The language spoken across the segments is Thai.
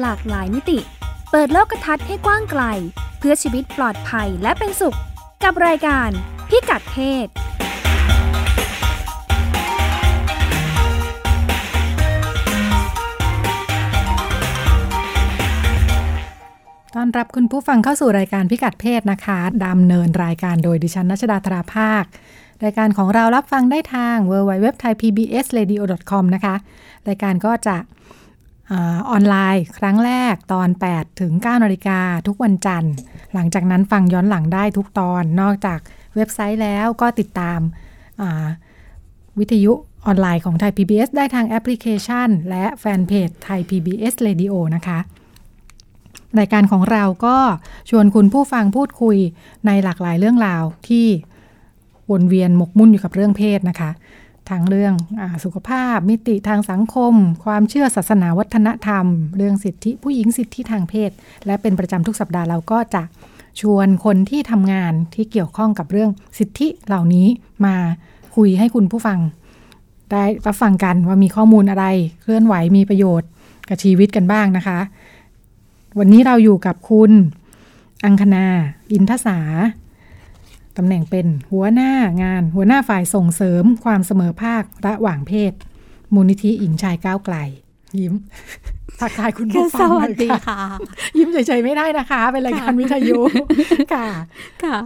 หลากหลายมิติ เปิดโลกทัศน์ให้กว้างไกล เพื่อชีวิตปลอดภัยและเป็นสุข กับรายการพิกัดเพศต้อนรับคุณผู้ฟังเข้าสู่รายการพิกัดเพศนะคะดำเนินรายการโดยดิฉันนัชดาธราภาค รายการของเรารับฟังได้ทาง w w w t h a i p b s r a d i o c o m นะคะ รายการก็จะ ออนไลน์ ครั้งแรกตอน 8 ถึง9นาฬิกาทุกวันจันทร์ หลังจากนั้นฟังย้อนหลังได้ทุกตอนนอกจากเว็บไซต์แล้วก็ติดตามวิทยุออนไลน์ของไทย PBS ได้ทางแอปพลิเคชัน และแฟนเพจไทย PBS Radio นะคะรายการของเราก็ชวนคุณผู้ฟังพูดคุยในหลากหลายเรื่องราวที่วนเวียนหมกมุ่นอยู่กับเรื่องเพศนะคะ ทั้งเรื่องอสุขภาพ มิติทางสังคม ความเชื่อศาสนาวัฒนธรรม เรื่องสิทธิผู้หญิงสิทธิทางเพศ และเป็นประจำทุกสัปดาห์เราก็จะชวนคนที่ทำงานที่เกี่ยวข้องกับเรื่องสิทธิเหล่านี้มาคุยให้คุณผู้ฟัง ได้รับฟังกันว่ามีข้อมูลอะไร เคลื่อนไหวมีประโยชน์กับชีวิตกันบ้างนะคะ วันนี้เราอยู่กับคุณ อังคณา อินทสา ตำแหน่งเป็นหัวหน้างาน หัวหน้าฝ่ายส่งเสริมความเสมอภาคระหว่างเพศ มูลนิธิหญิงชายก้าวไกล ยิ้มทักทายคุณผู้ฟังสวัสดีค่ะ ยิ้มเฉยๆไม่ได้นะคะ เป็นรายการวิทยุค่ะค่ะ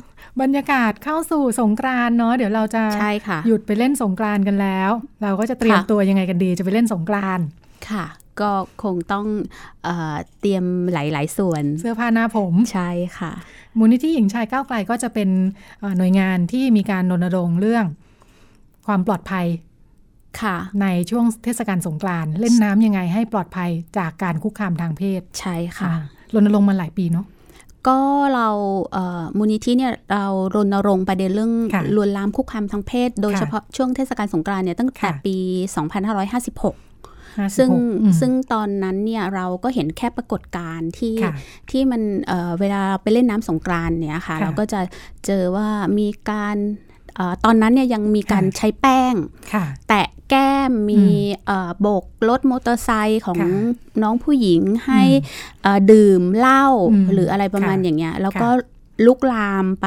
บรรยากาศเข้าสู่สงกรานเนาะเดี๋ยวเราจะใช่ค่ะหยุดไปเล่นสงกรานกันแล้ว เราก็จะเตรียมค่ะตัวยังไงกันดีจะไปเล่นสงกราน ค่ะ ก็คงต้องเออเตรียมหลาย ๆ ส่วน เสื้อผ้าหน้าผม ใช่ค่ะ มูลนิธิหญิงชายก้าวไกลก็จะเป็นเอ่อหน่วยงานที่มีการรณรงค์เรื่องความปลอดภัยค่ะในช่วงเทศกาลสงกรานต์เล่นน้ำยังไงให้ปลอดภัยจากการคุกคามทางเพศ ใช่ค่ะรณรงค์มาหลายปีเนาะก็เราเอ่อมูลนิธิเนี่ยเรารณรงค์ประเด็นเรื่องค่ะลวนลามคุกคามทางเพศ โดยค่ะเฉพาะช่วงเทศกาลสงกรานต์เนี่ยตั้งแต่ค่ะปี 2556 56 ซึ่งอืมซึ่งตอนนั้นเนี่ยเราก็เห็นแค่ปรากฏการณ์ที่ค่ะที่มันเอ่อเวลาไปเล่นน้ำสงกรานต์เนี่ยค่ะค่ะ เราก็จะเจอว่ามีการเออตอนนั้นเนี่ยยังมีการค่ะใช้แป้งค่ะแตะแก้มมีเอ่อโบกรถมอเตอร์ไซค์ของค่ะน้องผู้หญิงให้อืมเอ่อดื่มเหล้าอืมหรืออะไรประมาณค่ะอย่างเงี้ยแล้วค่ะก็ลุกลามไป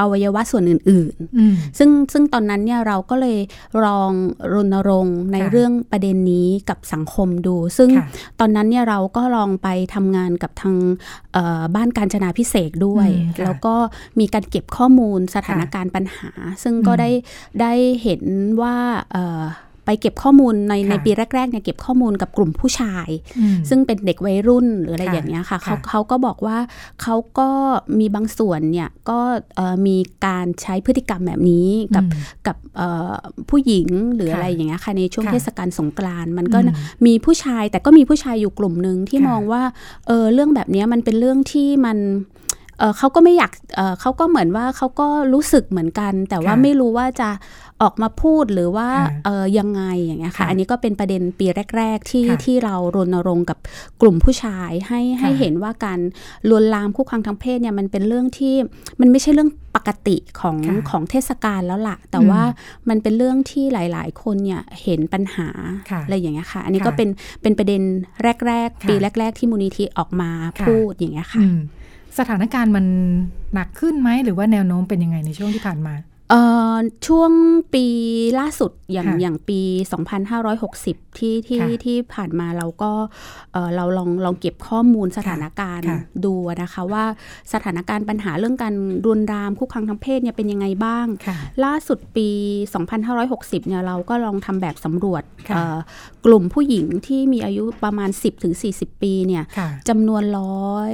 อวัยวะส่วนอื่นๆอืมซึ่งซึ่งตอนนั้นเนี่ยเราก็เลยลองรณรงค์ในค่ะเรื่องประเด็นนี้กับสังคมดู ซึ่งค่ะตอนนั้นเนี่ยเราก็ลองไปทำงานกับทางเอ่อบ้านการจนาพิเศษกด้วยอืมค่ะแล้วก็มีการเก็บข้อมูลสถานการณ์ปัญหา ซึ่งก็อืมได้ได้เห็นว่าเอ่อ ไปเก็บข้อมูลในค่ะในปีแรกๆเนี่ยเก็บข้อมูลกับกลุ่มผู้ชายอืมซึ่งเป็นเด็กวัยรุ่นหรืออะไรค่ะอย่างเงี้ยค่ะเขาค่ะเขาก็บอกว่าเขาก็มีบางส่วนเนี่ยก็เอ่อมีการใช้พฤติกรรมแบบนี้กับอืมกับเอ่อผู้หญิงหรือค่ะอะไรอย่างเงี้ยค่ะในช่วงค่ะเทศกาลสงกรานต์มันก็อืมมีผู้ชายแต่ก็มีผู้ชายอยู่กลุ่มหนึ่งที่ค่ะมองว่าเออเรื่องแบบเนี้ยมันเป็นเรื่องที่มัน เออเขาก็ไม่อยากเออเขาก็เหมือนว่าเขาก็รู้สึกเหมือนกัน แต่ว่าค่ะไม่รู้ว่าจะออกมาพูดหรือว่าค่ะเออยังไงอย่างเงี้ยค่ะค่ะ อันนี้ก็เป็นประเด็นปีแรก ๆ ที่ค่ะที่เรารณรงค์กับกลุ่มผู้ชายให้ให้ค่ะเห็นว่าการลวนลามคุกคามทางเพศเนี่ยมันเป็นเรื่องที่มันไม่ใช่เรื่องปกติของค่ะของเทศกาลแล้วล่ะ แต่อืมว่ามันเป็นเรื่องที่หลาย ๆ คนเนี่ยเห็นปัญหาค่ะอะไรอย่างเงี้ยค่ะ อันนี้ค่ะก็เป็นเป็นประเด็นแรกค่ะๆปีแรก ๆ ที่มูลนิธิออกมาค่ะพูดอย่างเงี้ยค่ะอืม สถานการณ์มันหนักขึ้นไหมหรือว่าแนวโน้มเป็นยังไงในช่วงที่ผ่านมา ช่วงปีล่าสุดอย่างค่ะอย่างปี 2560 ที่ที่ค่ะที่ผ่านมาเราก็เอ่อเราลองลองเก็บข้อมูลสถานการณ์ค่ะดูนะคะว่าสถานการณ์ปัญหาเรื่องการรุนรามคุกคามทางเพศเนี่ยเป็นยังไงบ้างค่ะล่าสุดปี 2560 เนี่ยเราก็ลองทำแบบสำรวจค่ะเอ่อกลุ่มผู้หญิงที่มีอายุประมาณ 10-40 ปีเนี่ยค่ะจำนวนร้อย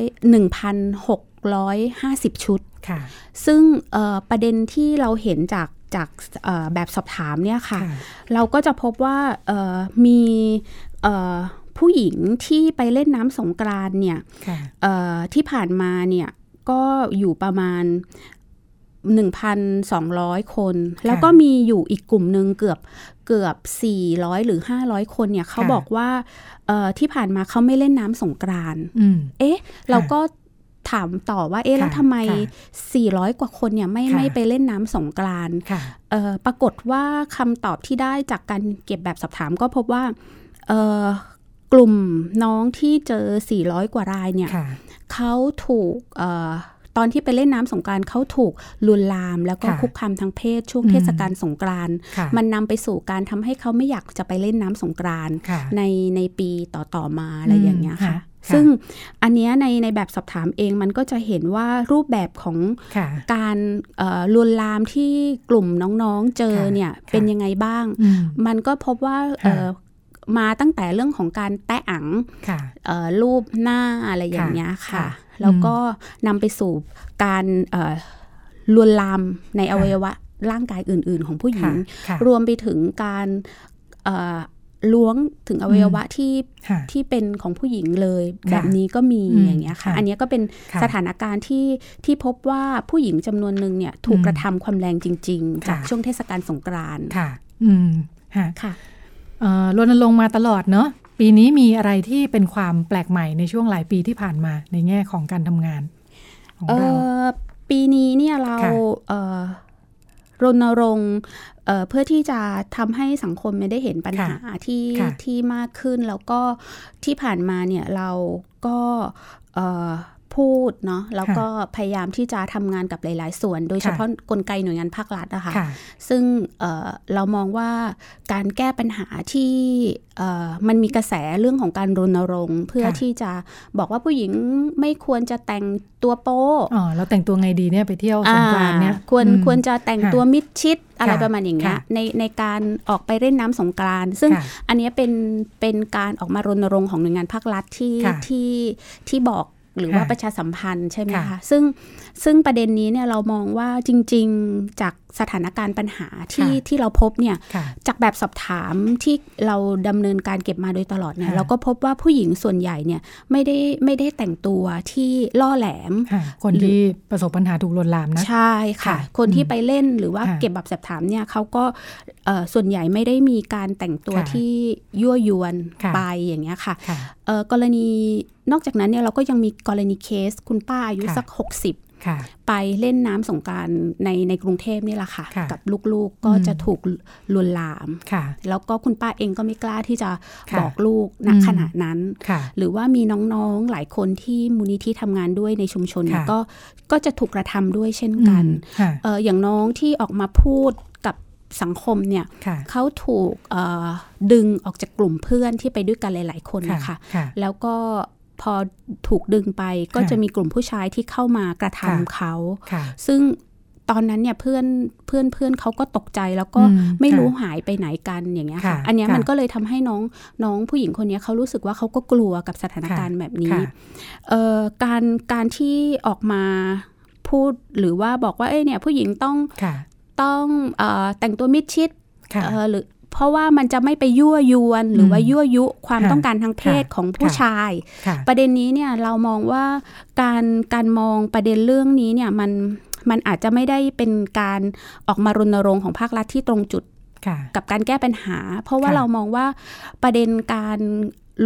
1,650 ชุดค่ะ ซึ่งเอ่อประเด็นที่เราเห็นจากจากเอ่อแบบสอบถามเนี่ยค่ะค่ะเราก็จะพบว่าเอ่อมีเอ่อผู้หญิงที่ไปเล่นน้ำสงกรานต์เนี่ยค่ะเอ่อที่ผ่านมาเนี่ยก็อยู่ประมาณ 1,200 คน แล้วก็มีอยู่อีกกลุ่มหนึ่งเกือบเกือบ 400 หรือ 500 คนเนี่ยเขาค่ะบอกว่าเอ่อที่ผ่านมาเขาไม่เล่นน้ำสงกรานต์อืมเอ๊ะ เราก็ ถามต่อว่าเอ๊ะแล้วค่ะทำไมค่ะ400 กว่าคนเนี่ยไม่ค่ะไม่ไปเล่นน้ำสงกรานต์ค่ะเอ่อปรากฏว่าคำตอบที่ได้จากการเก็บแบบสอบถามก็พบว่าเอ่อกลุ่มน้องที่เจอ 400 กว่ารายเนี่ยค่ะเขาถูกเอ่อตอนที่ไปเล่นน้ำสงกรานต์เขาถูกลวนลามแล้วก็ค่ะคุกคามทางเพศช่วงอืมเทศกาลสงกรานต์ค่ะมันนำไปสู่การทำให้เขาไม่อยากจะไปเล่นน้ำสงกรานต์ค่ะในในปีต่อๆมาอะไรอย่างเงี้ยค่ะค่ะ ซึ่งอันเนี้ยในในแบบสอบถามเองมันก็จะเห็นว่ารูปแบบของค่ะการเอ่อลวนลามที่กลุ่มน้องๆเจอค่ะเนี่ยค่ะเป็นยังไงบ้างอืมมันก็พบว่าเอ่อค่ะมาตั้งแต่เรื่องของการแตะอังค่ะเอ่อรูปหน้าอะไรอย่างเงี้ยค่ะค่ะค่ะแล้วก็นำไปสู่การเอ่อลวนลามในอค่ะวัยวะร่างกายอื่น ๆ ของผู้หญิงค่ะรวมไปถึงการเอ่อ ล้วงถึงอวัยวะที่ค่ะที่เป็นของผู้หญิงเลยค่ะแบบนี้ก็มีอืมอย่างเงี้ยค่ะค่ะอันเนี้ยก็เป็นค่ะสถานการณ์ที่ที่พบว่าผู้หญิงจำนวนหนึ่งเนี่ยถูกอืมกระทำความแรงจริง ๆ จากค่ะช่วงเทศกาลสงกรานต์ค่ะ อืมค่ะค่ะเอ่อรณรงค์มาตลอดเนาะปีนี้มีอะไรที่เป็นความแปลกใหม่ในช่วงหลายปีที่ผ่านมาในแง่ของการทำงานของเอ่เราอปีนี้เนี่ยเราค่ะเอ่อรณรงค์ เอ่อเพื่อที่จะทำให้สังคมไม่ได้เห็นปัญหาที่ค่ะที่มากขึ้น แล้วก็ที่ผ่านมาเนี่ยเราก็เอ่อ พูดเนาะแล้วก็พยายามที่จะทำงานกับหลาย ๆ ส่วน โดยเฉพาะกลไกหน่วยงานภาครัฐนะคะค่ะซึ่งเอ่อเรามองว่าการแก้ปัญหาที่เอ่อมันมีกระแสเรื่องของการรณรงค์ เพื่อค่ะที่จะบอกว่าผู้หญิงไม่ควรจะแต่งตัวโป๊อ๋อเราแต่งตัวไงดีเนี่ยไปเที่ยวสงกรานต์เนี่ยอ่าควรอืมควรจะแต่งค่ะตัวมิดชิดอะไรค่ะประมาณอย่างเงี้ยค่ะในในการออกไปเล่นน้ำสงกรานต์ซึ่งค่ะอันเนี้ยเป็นเป็นการออกมารณรงค์ของหน่วยงานภาครัฐที่ค่ะที่ที่บอก หรือว่าค่ะประชาสัมพันธ์ใช่ไหมค่ะคะซึ่ง ซึ่งประเด็นนี้เนี่ยเรามองว่าจริง ๆ จากสถานการณ์ปัญหาที่ค่ะที่เราพบเนี่ยค่ะจากแบบสอบถามที่เราดำเนินการเก็บมาโดยตลอดเนี่ยค่ะเราก็พบว่าผู้หญิงส่วนใหญ่เนี่ยไม่ได้ไม่ได้แต่งตัวที่ล่อแหลมค่ะคนที่ประสบปัญหาถูกลวนลามนะใช่ค่ะค่ะคนที่อืมไปเล่นหรือว่าค่ะเก็บแบบสอบถามเนี่ยเขาก็เอ่อส่วนใหญ่ไม่ได้มีการแต่งตัวค่ะที่ยั่วยวนค่ะไปอย่างเงี้ยค่ะค่ะเอ่อกรณีนอกจากนั้นเนี่ยเราก็ยังมีกรณีเคสคุณป้าอายุค่ะสัก 60ค่ะ ไปเล่นน้ำสงกรารในในกรุงเทพนี่แหละค่ะค่ะกับลูกๆก็อืมจะถูกลวนลามค่ะแล้วก็คุณป้าเองก็ไม่กล้าที่จะค่ะบอกลูกณอืมขณะนั้นค่ะหรือว่ามีน้องๆหลายคนที่มูลนิธิทำงานด้วยในชุมชนเนี่ยค่ะก็ก็จะถูกกระทำด้วยเช่นกันอืมค่ะเอออย่างน้องที่ออกมาพูดกับสังคมเนี่ยค่ะเขาถูกเอ่อดึงออกจากกลุ่มเพื่อนที่ไปด้วยกันหลาย ๆ คนนะคะค่ะแล้วก็ พอถูกดึงไปก็ค่ะจะมีกลุ่มผู้ชายที่เข้ามากระทำค่ะเขาค่ะซึ่งตอนนั้นเนี่ยเพื่อนเพื่อนเพื่อนเขาก็ตกใจแล้วก็อืมไม่ค่ะรู้หายไปไหนกันอย่างเงี้ยค่ะค่ะอันเนี้ยค่ะมันก็เลยทำให้น้องน้องผู้หญิงคนเนี้ยเขารู้สึกว่าเขาก็กลัวกับสถานการณ์แบบนี้ค่ะเอ่อการการที่ออกมาพูดหรือว่าบอกว่าเอ้ยเนี่ยผู้หญิงต้องค่ะต้องเออแต่งตัวมิดชิดค่ะเอ่อหรือ เพราะว่ามันจะไม่ไปยั่วยวนหรือว่ายั่วยุความค่ะต้องการทางเพศค่ะของผู้ค่ะชายค่ะประเด็นนี้เนี่ยเรามองว่าการการมองประเด็นเรื่องนี้เนี่ยมันมันอาจจะไม่ได้เป็นการออกมารณรงค์ของภาครัฐที่ตรงจุดค่ะกับการแก้ปัญหา เพราะว่าค่ะเรามองว่าประเด็นการ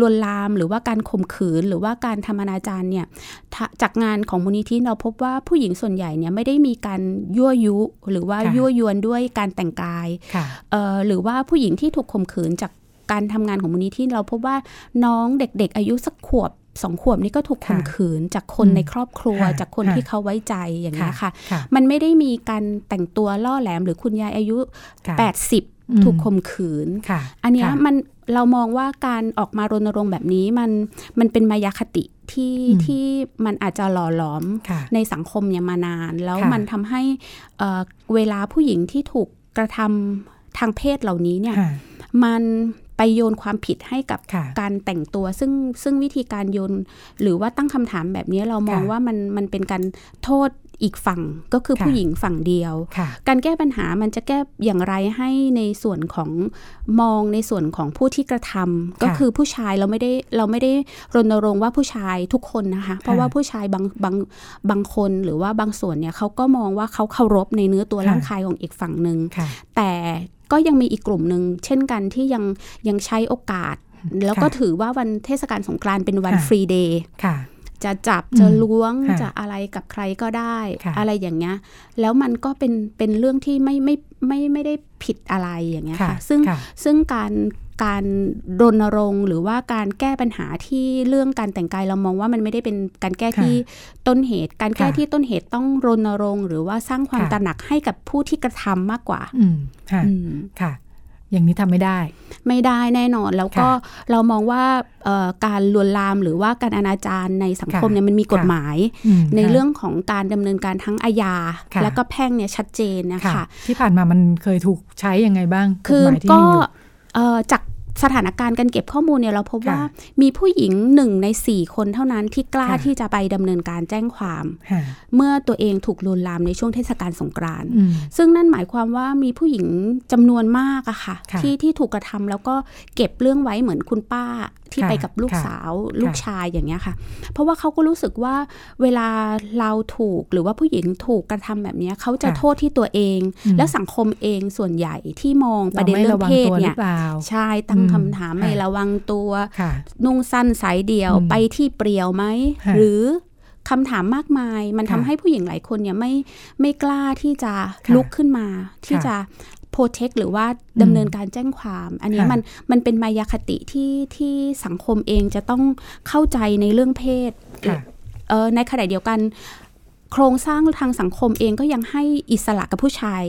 ลวนลามหรือว่าการข่มขืนหรือว่าการทำอนาจารเนี่ยถ้าจากงานของมูลนิธิเราพบว่าผู้หญิงส่วนใหญ่เนี่ยไม่ได้มีการยั่วยุหรือว่าค่ะยั่วยวนด้วยการแต่งกายค่ะเอ่อหรือว่าผู้หญิงที่ถูกข่มขืนจากการทำงานของมูลนิธิเราพบว่าน้องเด็ก ๆ อายุสักขวบสองขวบนี่ก็ถูกข่มค่ะขืนจากคนอืมในครอบครัวค่ะจากคนค่ะที่เขาไว้ใจอย่างนี้ยค่ะค่ะ มันไม่ได้มีการแต่งตัวล่อแหลมหรือคุณยายอายุค่ะ80 ถูกข่มขืนค่ะอันเนี้ยค่ะมัน เรามองว่าการออกมารณรงค์แบบนี้มันมันเป็นมายาคติที่อืมที่มันอาจจะหล่อหลอมค่ะในสังคมเนี่ยมานาน แล้วค่ะมันทำให้เอ่อเวลาผู้หญิงที่ถูกกระทำทางเพศเหล่านี้เนี่ยค่ะมันไปโยนความผิดให้กับค่ะการแต่งตัวซึ่งซึ่งวิธีการโยน หรือว่าตั้งคำถามแบบนี้เรามองค่ะว่ามันมันเป็นการโทษ อีกฝั่งก็คือค่ะผู้หญิงฝั่งเดียวค่ะการแก้ปัญหามันจะแก้อย่างไรให้ในส่วนของมองในส่วนของผู้ที่กระทำก็คือผู้ชายเราไม่ได้เราไม่ได้รณรงค์ว่าผู้ชายทุกคนนะคะ เพราะว่าผู้ชายบางบางบางคนหรือว่าบางส่วนเนี่ยเขาก็มองว่าเขาเคารพในเนื้อตัวค่ะร่างกายของอีกฝั่งหนึ่งค่ะแต่ก็ยังมีอีกกลุ่มหนึ่งเช่นกันที่ยังยังใช้โอกาส แล้วก็ค่ะถือว่าวันเทศกาลสงกรานต์เป็นวันค่ะฟรีเดย์ค่ะ จะจับอืมจะล้วงค่ะจะอะไรกับใครก็ได้ค่ะอะไรอย่างเงี้ยแล้วมันก็เป็นเป็นเรื่องที่ไม่ไม่ไม่ไม่ได้ผิดอะไรอย่างเงี้ยค่ะค่ะซึ่งค่ะซึ่งการการรณรงค์หรือว่าการแก้ปัญหาที่เรื่องการแต่งกายเรามองว่ามันไม่ได้เป็นการแก้ที่ต้นเหตุ การแก้ที่ต้นเหตุต้องรณรงค์ หรือว่าสร้างความตระหนักให้กับผู้ที่กระทำมากกว่าอืมค่ะค่ะ อย่างนี้ทำไม่ได้ ไม่ได้แน่นอนแล้วก็เรามองว่าการลวนลามหรือว่าการอนาจารในสังคมเนี่ยมันมีกฎหมาย ในเรื่องของการดำเนินการทั้งอาญาแล้วก็แพ่งเนี่ยชัดเจนนะคะ ที่ผ่านมามันเคยถูกใช้ยังไงบ้างคือก็จาก สถานการณ์การเก็บข้อมูลเนี่ยเราพบว่ามีผู้หญิงหนึ่งในสี่คนเท่านั้นที่กล้าที่จะไปดำเนินการแจ้งความ เมื่อตัวเองถูกลวนลามในช่วงเทศกาลสงกรานต์ซึ่งนั่นหมายความว่ามีผู้หญิงจำนวนมากอะค่ะ ที่ที่ถูกกระทำแล้วก็เก็บเรื่องไว้เหมือนคุณป้า ที่ไปกับลูกสาวลูกชายอย่างเงี้ยค่ะ เพราะว่าเขาก็รู้สึกว่าเวลาเราถูกหรือว่าผู้หญิงถูกกระทำแบบนี้เขาจะโทษที่ตัวเอง แล้วสังคมเองส่วนใหญ่ที่มองประเด็นเรื่องเพศเนี่ยใช่ตั้งคำถามไม่ระวังตัว นุ่งสั้นสายเดียวไปที่เปรียวไหมหรือคำถามมากมาย มันทำให้ผู้หญิงหลายคนเนี่ยไม่ไม่กล้าที่จะลุกขึ้นมา ที่จะ โปรเทคหรือว่าดำเนินการแจ้งความ อันนี้มันมันเป็นมายาคติที่ที่สังคมเองจะต้องเข้าใจในเรื่องเพศเออในขณะเดียวกันโครงสร้างทางสังคมเองก็ยังให้อิสระกับผู้ชาย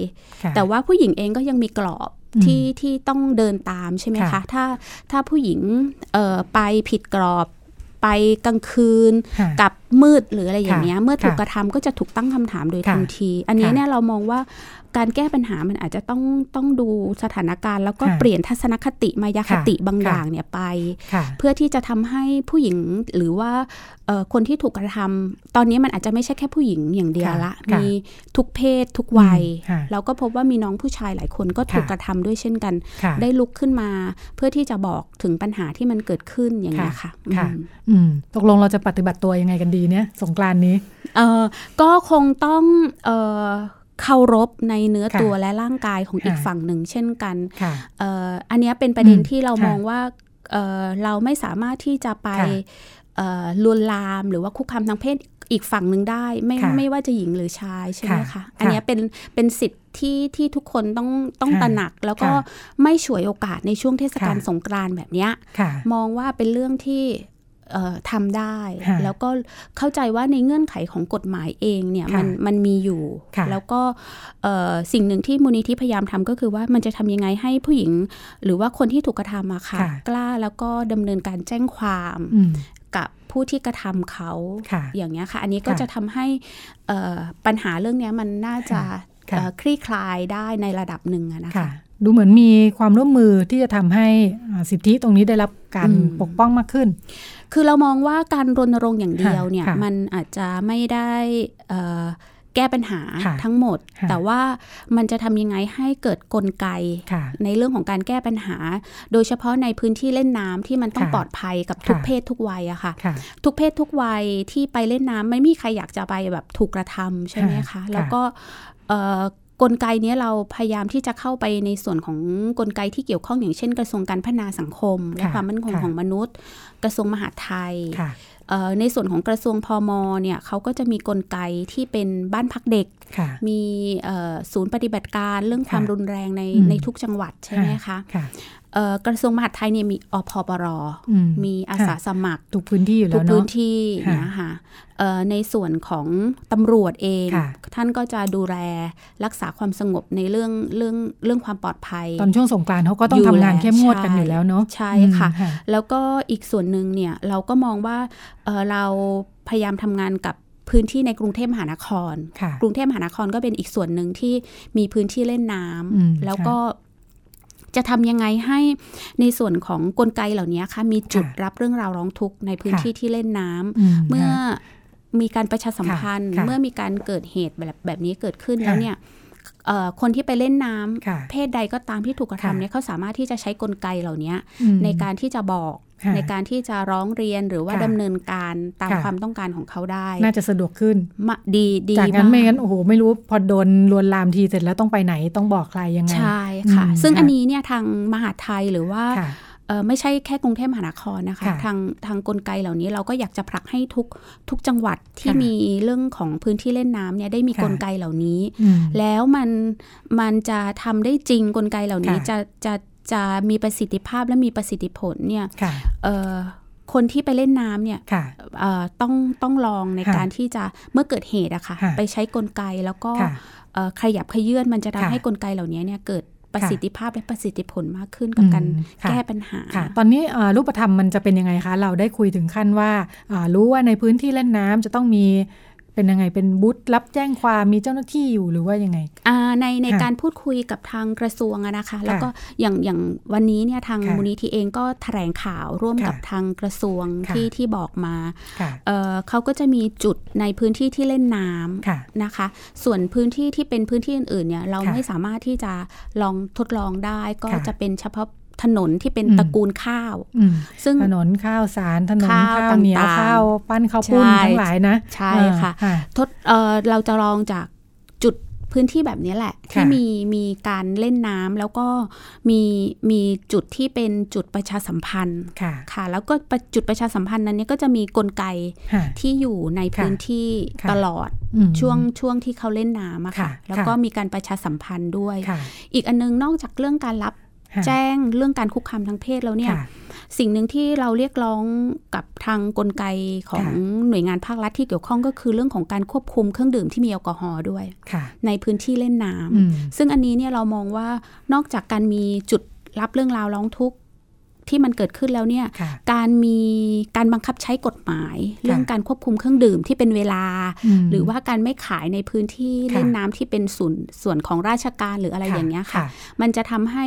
แต่ว่าผู้หญิงเองก็ยังมีกรอบที่ที่ต้องเดินตามใช่ไหมคะ ถ้าถ้าผู้หญิงเออไปผิดกรอบไปกลางคืนกับมืดหรืออะไรอย่างเงี้ยเมื่อถูกกระทำก็จะถูกตั้งคำถามโดยทันที อันนี้เนี่ยเรามองว่า การแก้ปัญหามันอาจจะต้องต้องดูสถานการณ์ แล้วก็เปลี่ยนทัศนคติมายาคติบางอย่างเนี่ยไป เพื่อที่จะทำให้ผู้หญิงหรือว่าคนที่ถูกกระทำตอนนี้มันอาจจะไม่ใช่แค่ผู้หญิงอย่างเดียวละ มีทุกเพศทุกวัยแล้วก็พบว่ามีน้องผู้ชายหลายคนก็ถูกกระทำด้วยเช่นกัน ได้ลุกขึ้นมา เพื่อที่จะบอกถึงปัญหาที่มันเกิดขึ้นอย่างนี้ค่ะค่ะตกลงเราจะปฏิบัติตัวยังไงกันดีเนี่ยสงกรานนี้ก็คงต้อง เคารพในเนื้อตัวและร่างกายของอีกฝั่งหนึ่งเช่นกัน อันนี้เป็นประเด็นที่เรามองว่าเราไม่สามารถที่จะไปลวนลามหรือว่าคุกคามทางเพศอีกฝั่งหนึ่งได้ ไม่ไม่ว่าจะหญิงหรือชายใช่ไหมคะอันนี้เป็นเป็นสิทธิ์ที่ที่ทุกคนต้องต้องตระหนัก แล้วก็ไม่ฉวยโอกาสในช่วงเทศกาลสงกรานต์แบบนี้มองว่าเป็นเรื่องที่ ทำได้ แล้วก็เข้าใจว่าในเงื่อนไขของกฎหมายเองเนี่ยมันมันมีอยู่ แล้วก็สิ่งหนึ่งที่มูลนิธิพยายามทำก็คือว่ามันจะทำยังไงให้ผู้หญิง หรือว่าคนที่ถูกกระทำอะค่ะ กล้าแล้วก็ดำเนินการแจ้งความกับผู้ที่กระทำเขาอย่างเงี้ยค่ะ อันนี้ก็จะทำให้ปัญหาเรื่องนี้มันน่าจะคลี่คลายได้ในระดับหนึ่งนะคะดูเหมือนมีความร่วมมือที่จะทำให้สิทธิตรงนี้ได้รับการปกป้องมากขึ้น คือเรามองว่าการรณรงค์อย่างเดียวเนี่ยมันอาจจะไม่ได้แก้ปัญหาทั้งหมด แต่ว่ามันจะทำยังไงให้เกิดกลไก ในเรื่องของการแก้ปัญหา โดยเฉพาะในพื้นที่เล่นน้ำที่มันต้องปลอดภัยกับทุกเพศทุกวัยอะค่ะ ทุกเพศทุกวัยที่ไปเล่นน้ำไม่มีใครอยากจะไปแบบถูกกระทำใช่ไหมคะ แล้วก็กลไกนี้เราพยายามที่จะเข้าไปในส่วนของกลไกที่เกี่ยวข้องอย่างเช่น กระทรวงการพัฒนาสังคม และความมั่นคงของมนุษย์ กระทรวงมหาดไทยในส่วนของกระทรวงพอมเนี่ยเขาก็จะมีกลไกที่เป็นบ้านพักเด็ก มีศูนย์ปฏิบัติการเรื่องความรุนแรงในในทุกจังหวัดใช่ไหมคะ กระทรวงมหาดไทยเนี่ยมีอพปรมีอาสาสมัครทุกพื้นที่อยู่แล้วเนาะทุกพื้นที่นะคะในส่วนของตำรวจเอง ท่านก็จะดูแลรักษาความสงบในเรื่องเรื่องเรื่องความปลอดภัย ตอนช่วงสงกรานต์เขาก็ต้องทำงานเข้มงวดกันอยู่แล้วเนาะใช่ค่ะ แล้วก็อีกส่วนหนึ่งเนี่ยเราก็มองว่าเราพยายามทำงานกับพื้นที่ในกรุงเทพมหานคร กรุงเทพมหานครก็เป็นอีกส่วนหนึ่งที่มีพื้นที่เล่นน้ำแล้วก็ จะทำยังไงให้ในส่วนของกลไกเหล่านี้คะมีจุดรับเรื่องราวร้องทุกข์ในพื้นที่ที่เล่นน้ำเมื่อมีการประชาสัมพันธ์ เมื่อมีการเกิดเหตุแบบแบบนี้เกิดขึ้นแล้วเนี่ย คนที่ไปเล่นน้ำเพศใดก็ตามที่ถูกกระทำเนี่ยเขาสามารถที่จะใช้กลไกเหล่านี้ในการที่จะบอกในการที่จะร้องเรียนหรือว่าดำเนินการตามความต้องการของเขาได้ น่าจะสะดวกขึ้นดีดีจากนั้นไม่งั้นโอ้โหไม่รู้พอโดนลวนลามทีเสร็จแล้วต้องไปไหนต้องบอกใครยังไงใช่ค่ะ ซึ่งอันนี้เนี่ยทางมหาไทยหรือว่า ไม่ใช่แค่กรุงเทพมหานครนะคะทางทางกลไกเหล่านี้เราก็อยากจะผลักให้ทุกทุกจังหวัดที่มีเรื่องของพื้นที่เล่นน้ำเนี่ยได้มีกลไกเหล่านี้ แล้วมันมันจะทำได้จริงกลไกเหล่านี้จะจะจะมีประสิทธิภาพและมีประสิทธิผลเนี่ยค่ะเอ่อคนที่ไปเล่นน้ำเนี่ยค่ะเอ่อต้องต้องลองในค่ะการที่จะเมื่อเกิดเหตุอะค่ะค่ะไปใช้กลไกแล้วก็ค่ะเอ่อขยับขยื่นมันจะค่ะทำให้กลไกเหล่านี้เนี่ยเกิด ประค่ะสิทธิภาพและประสิทธิผลมากขึ้นกับการอืมค่ะแก้ปัญหาค่ะตอนนี้เอ่อรูปธรรมมันจะเป็นยังไงคะ เราได้คุยถึงขั้นว่าอ่ารู้ว่าในพื้นที่เล่นน้ำจะต้องมี เป็นยังไงเป็นบูธรับแจ้งความมีเจ้าหน้าที่อยู่หรือว่ายังไงอ่าในในค่ะการพูดคุยกับทางกระทรวงอะนะคะ แล้วก็อย่างอย่างวันนี้เนี่ยทางค่ะมูลนิธิเองก็แถลงข่าวร่วมค่ะกับทางกระทรวงค่ะที่ที่บอกมาค่ะเอ่อเขาก็จะมีจุดในพื้นที่ที่เล่นน้ำค่ะนะคะ ส่วนพื้นที่ที่เป็นพื้นที่อื่นๆเนี่ยเราค่ะไม่สามารถที่จะลองทดลองได้ก็ค่ะจะเป็นเฉพาะ ถนนที่เป็นอืมตระกูลข้าวอืมซึ่งถนนข้าวสารถนนข้าวข้าวเหนียวต่างๆข้าวปั้นข้าวปุ้นใช่ทั้งหลายนะ ใช่ค่ะอ่าทดเอ่อเราจะลองจากจุดพื้นที่แบบนี้แหละ ที่ค่ะมีมีการเล่นน้ำแล้วก็มีมีจุดที่เป็นจุดประชาสัมพันธ์ค่ะค่ะแล้วก็ประจุดประชาสัมพันธ์นั้นเนี่ยก็จะมีกลไกค่ะที่อยู่ในพื้นที่ค่ะตลอดอืมช่วงช่วงที่เขาเล่นน้ำอะค่ะค่ะ แล้วก็มีการประชาสัมพันธ์ด้วยค่ะอีกอันนึงนอกจากเรื่องการรับค่ะ แจ้งเรื่องการคุกคามทางเพศแล้วเนี่ยค่ะสิ่งหนึ่งที่เราเรียกร้องกับทางกลไกของค่ะหน่วยงานภาครัฐที่เกี่ยวข้องก็คือเรื่องของการควบคุมเครื่องดื่มที่มีแอลกอฮอล์ด้วยค่ะในพื้นที่เล่นน้ำอืมซึ่งอันนี้เนี่ยเรามองว่านอกจากการมีจุดรับเรื่องราวร้องทุกข์ ที่มันเกิดขึ้นแล้วเนี่ยค่ะการมีการบังคับใช้กฎหมาย เรื่องการควบคุมเครื่องดื่มที่เป็นเวลามหรือว่าการไม่ขายในพื้นที่ค่ะเล่นน้ำที่เป็นส่วนส่วนของราชการหรืออะไรอย่างเงี้ยค่ะ มันจะทำให้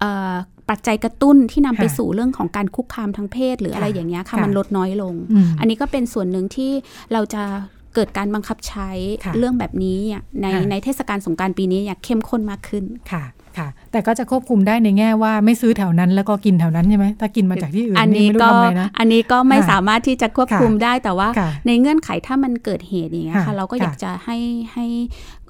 เอ่อปัจจัยกระตุ้นที่นำไปค่ะสู่เรื่องของการคุกคามทางเพศ หรืออะไรค่ะอย่างเงี้ยค่ะค่ะมันลดน้อยลงอืมอันนี้ก็เป็นส่วนหนึ่งที่เราจะเกิดการบังคับใช้ค่ะเรื่องแบบนี้เนี่ยในค่ะในเทศกาลสงกรารปีนี้เนี่ยเข้มข้นมากขึ้นค่ะ ค่ะ แต่ก็จะควบคุมได้ในแง่ว่าไม่ซื้อแถวนั้นแล้วก็กินแถวนั้นใช่ไหมถ้ากินมาจากที่อื่นอันนี่นี้ไม่รู้ก็ทำไงนะอันนี้ก็ไม่ค่ะสามารถที่จะควบค่ะคุมได้แต่ว่าค่ะในเงื่อนไขถ้ามันเกิดเหตุอย่างเงี้ยค่ะค่ะเราก็อยากค่ะจะให้ให้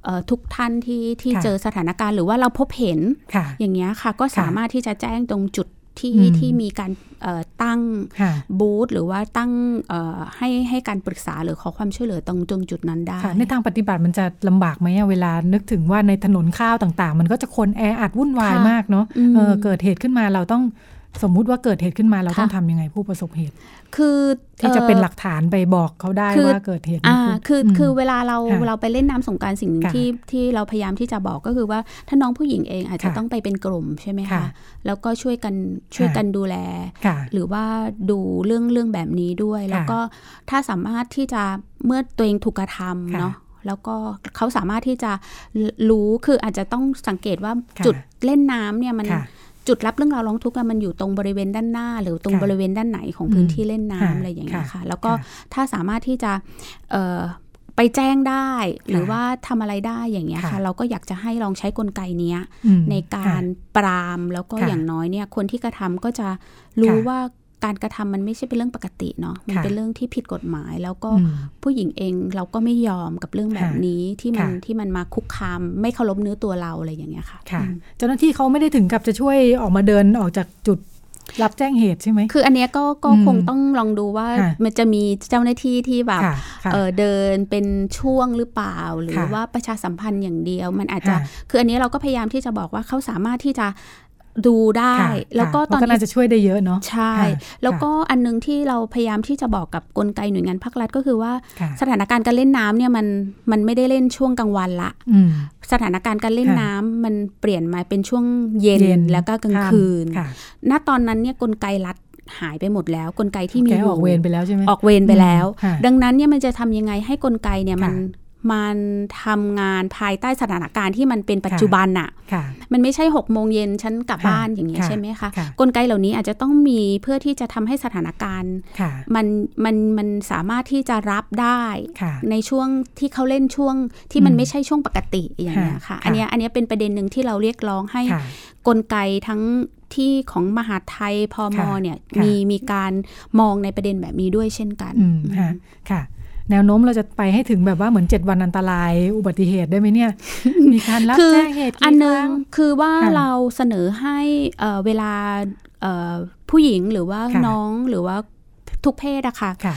เอ่อทุกท่านที่ที่ค่ะเจอสถานการณ์หรือว่าเราพบเห็นค่ะอย่างเงี้ยค่ะ ก็สามารถที่จะแจ้งตรงจุด ที่อืมที่มีการเอ่อตั้งค่ะบูธหรือว่าตั้งเอ่อให้ให้การปรึกษาหรือขอความช่วยเหลือตรงตรงจุดนั้นได้ค่ะในทางปฏิบัติมันจะลำบากไหมอะเวลานึกถึงว่าในถนนข้าวต่าง ๆ มันก็จะคนแออัดวุ่นวายค่ะมากเนาะอืมเออเกิดเหตุขึ้นมาเราต้อง สมมุติว่าเกิดเหตุขึ้นมาเราต้องค่ะทำยังไงผู้ประสบเหตุ คือที่จะเป็นหอ่อลักฐานไปบอกเขาได้คือว่าเกิดเหตุนี้อ่าขึ้นคือมคือเวลาเราค่ะเราไปเล่นน้ำสงกรารสิ่งหนึ่งค่ะที่ที่เราพยายามที่จะบอกก็คือว่าถ้าน้องผู้หญิงเองอาจจะค่ะต้องไปเป็นกลุ่มใช่ไหมค่ะคะแล้วก็ช่วยกันช่วยกันดูแลค่ะหรือว่าดูเรื่องเรื่องแบบนี้ด้วย แล้วก็ถ้าสามารถที่จะเมื่อตัวเองถูกกระทำค่ะเนาะแล้วก็เขาสามารถที่จะรู้คืออาจจะต้องสังเกตว่าค่ะจุดเล่นน้ำเนี่ยมันค่ะ จุดรับเรื่องราวร้องทุกข์อะมันอยู่ตรงบริเวณด้านหน้า หรือตรงค่ะบริเวณด้านไหนของอืมพื้นที่เล่นน้ำค่ะอะไรอย่างเงี้ยค่ะค่ะแล้วก็ค่ะถ้าสามารถที่จะเอ่อไปแจ้งได้หรือว่าทำอะไรได้อย่างเงี้ยค่ะค่ะ เราก็อยากจะให้ลองใช้กลไกเนี้ยอืมในการค่ะปรามแล้วก็ค่ะอย่างน้อยเนี่ยคนที่กระทำก็จะรู้ค่ะว่า การกระทำมันไม่ใช่เป็นเรื่องปกติเนาะมันค่ะเป็นเรื่องที่ผิดกฎหมาย แล้วก็อืมผู้หญิงเองเราก็ไม่ยอมกับเรื่องแบบค่ะนี้ที่มันค่ะที่มันมาคุกคามไม่เคารพเนื้อตัวเราอะไรอย่างเงี้ยค่ะค่ะอืมเจ้าหน้าที่เขาไม่ได้ถึงกับจะช่วยออกมาเดินออกจากจุดรับแจ้งเหตุใช่ไหม คืออันเนี้ยก็ก็อืมคงต้องลองดูว่าค่ะมันจะมีเจ้าหน้าที่ที่แบบค่ะค่ะเออเดินเป็นช่วงหรือเปล่า หรือค่ะว่าประชาสัมพันธ์อย่างเดียว มันอาจจะค่ะคืออันนี้เราก็พยายามที่จะบอกว่าเขาสามารถที่จะ ดูได้ค่ะแล้วก็ค่ะตอนมัน่านี้จะช่วยได้เยอะเนาะใช่ค่ะแล้วก็อันนึงที่เราพยายามที่จะบอกกับกลไกหน่วยงานภาครัฐก็คือว่าค่ะสถานการณ์การเล่นน้ำเนี่ยมันมันไม่ได้เล่นช่วงกลางวันละอืมสถานการณ์การเล่นค่ะน้ำมันเปลี่ยนมาเป็นช่วงเย็นเย็นแล้วก็กลางค่ำคืนค่ะณตอนนั้นเนี่ยกลไกรัฐหายไปหมดแล้วกลไกที่มีแกออยู่อกเวรไปแล้วใช่ไหมออกเวรไปแล้วค่ะดังนั้นเนี่ยมันจะทำยังไงให้กลไกเนี่ยมันค่ะ มันทำงานภายใต้สถานการณ์ที่มันเป็นปัจจุบันอะค่ะมันไม่ใช่หกโมงเย็นฉันกลับค่ะบ้านอย่างเงี้ยค่ะใช่ไหมคะค่ะกลไกเหล่านี้อาจจะต้องมีเพื่อที่จะทำให้สถานการณ์ค่ะมันมันมันสามารถที่จะรับได้ค่ะในช่วงที่เขาเล่นช่วงที่มันอืมไม่ใช่ช่วงปกติอย่างเงี้ยค่ะค่ะค่ะ อันเนี้ยอันเนี้ยเป็นประเด็นหนึ่งที่เราเรียกร้องให้ค่ะกลไกทั้งที่ของมหาดไทยพมค่ะเนี่ยค่ะมีมีการมองในประเด็นแบบนี้ด้วยเช่นกันอืมค่ะค่ะ แนวโน้มเราจะไปให้ถึงแบบว่าเหมือนเจ็ดวันอันตราย อุบัติเหตุได้ไหมเนี่ย มีการรับคือแจ้งเหตุกี่อันหนึคงรั้งคือว่าค่ะเราเสนอให้เอ่อเวลาเอ่อผู้หญิงหรือว่าค่ะน้องหรือว่าทุกเพศอะค่ะค่ะ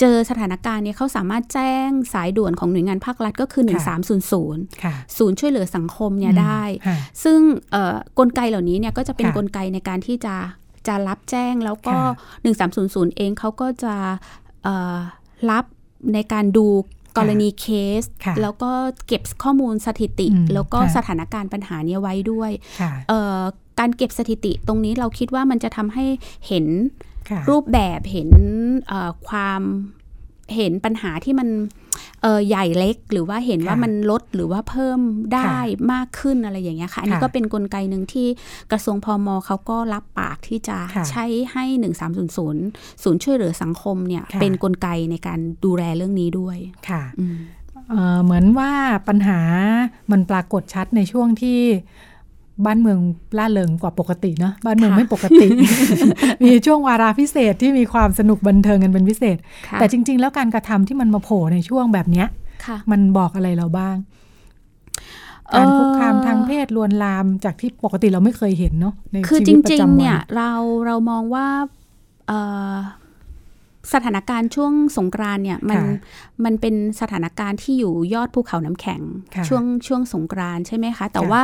เจอสถานการณ์เนี่ยเขาสามารถแจ้งสายด่วนของหน่วยงานภาครัฐก็คือค่ะ1300ค่ะศูนย์ช่วยเหลือสังคมเนี่ยได้ค่ะซึ่งเอ่อกลไกเหล่านี้เนี่ยก็จะเป็นค่ะกลไกในการที่จะจะรับแจ้งแล้วก็ค่ะ1300 เองเขาก็จะเอ่อรับ ในการดูกรณีเคสค่ะแล้วก็เก็บข้อมูลสถิติอืมแล้วก็ค่ะสถานการณ์ปัญหาเนี้ไว้ด้วยค่ะเอ่อการเก็บสถิติตรงนี้เราคิดว่ามันจะทำให้เห็นค่ะรูปแบบเห็นเอ่อความเห็นปัญหาที่มันเอ่อ ใหญ่เล็กหรือว่าเห็นว่าค่ะมันลดหรือว่าเพิ่มได้ค่ะมากขึ้นอะไรอย่างเงี้ยค่ะ อันนี้ค่ะก็เป็นนกลไกหนึ่งที่กระทรวงพมเขาก็รับปากที่จะค่ะใช้ให้ 1300ศูนย์ช่วยเหลือสังคมเนี่ยค่ะเป็นกลไกในการดูแลเรื่องนี้ด้วยค่ะอืมเอ่อเหมือนว่าปัญหามันปรากฏชัดในช่วงที่ บ้านเมืองล่าเริงกว่าปกติเนาะบ้านเมืองค่ะไม่ปกติ มีช่วงวาระพิเศษที่มีความสนุกบันเทิงกันเป็นพิเศษค่ะแต่จริง ๆ แล้วการกระทำที่มันมาโผล่ในช่วงแบบเนี้ยค่ะมันบอกอะไรเราบ้างเอ่อการคุกคามทางเพศลวนลามจากที่ปกติเราไม่เคยเห็นเนาะในคือชีจวิตประริงจำๆวัเนี่ยเราเรามองว่าเอ่อ สถานการณ์ช่วงสงกรานต์เนี่ยมันค่ะมันเป็นสถานการณ์ที่อยู่ยอดภูเขาน้ำแข็งค่ะช่วงช่วงสงกรานต์ใช่ไหมคะ แต่ค่ะว่า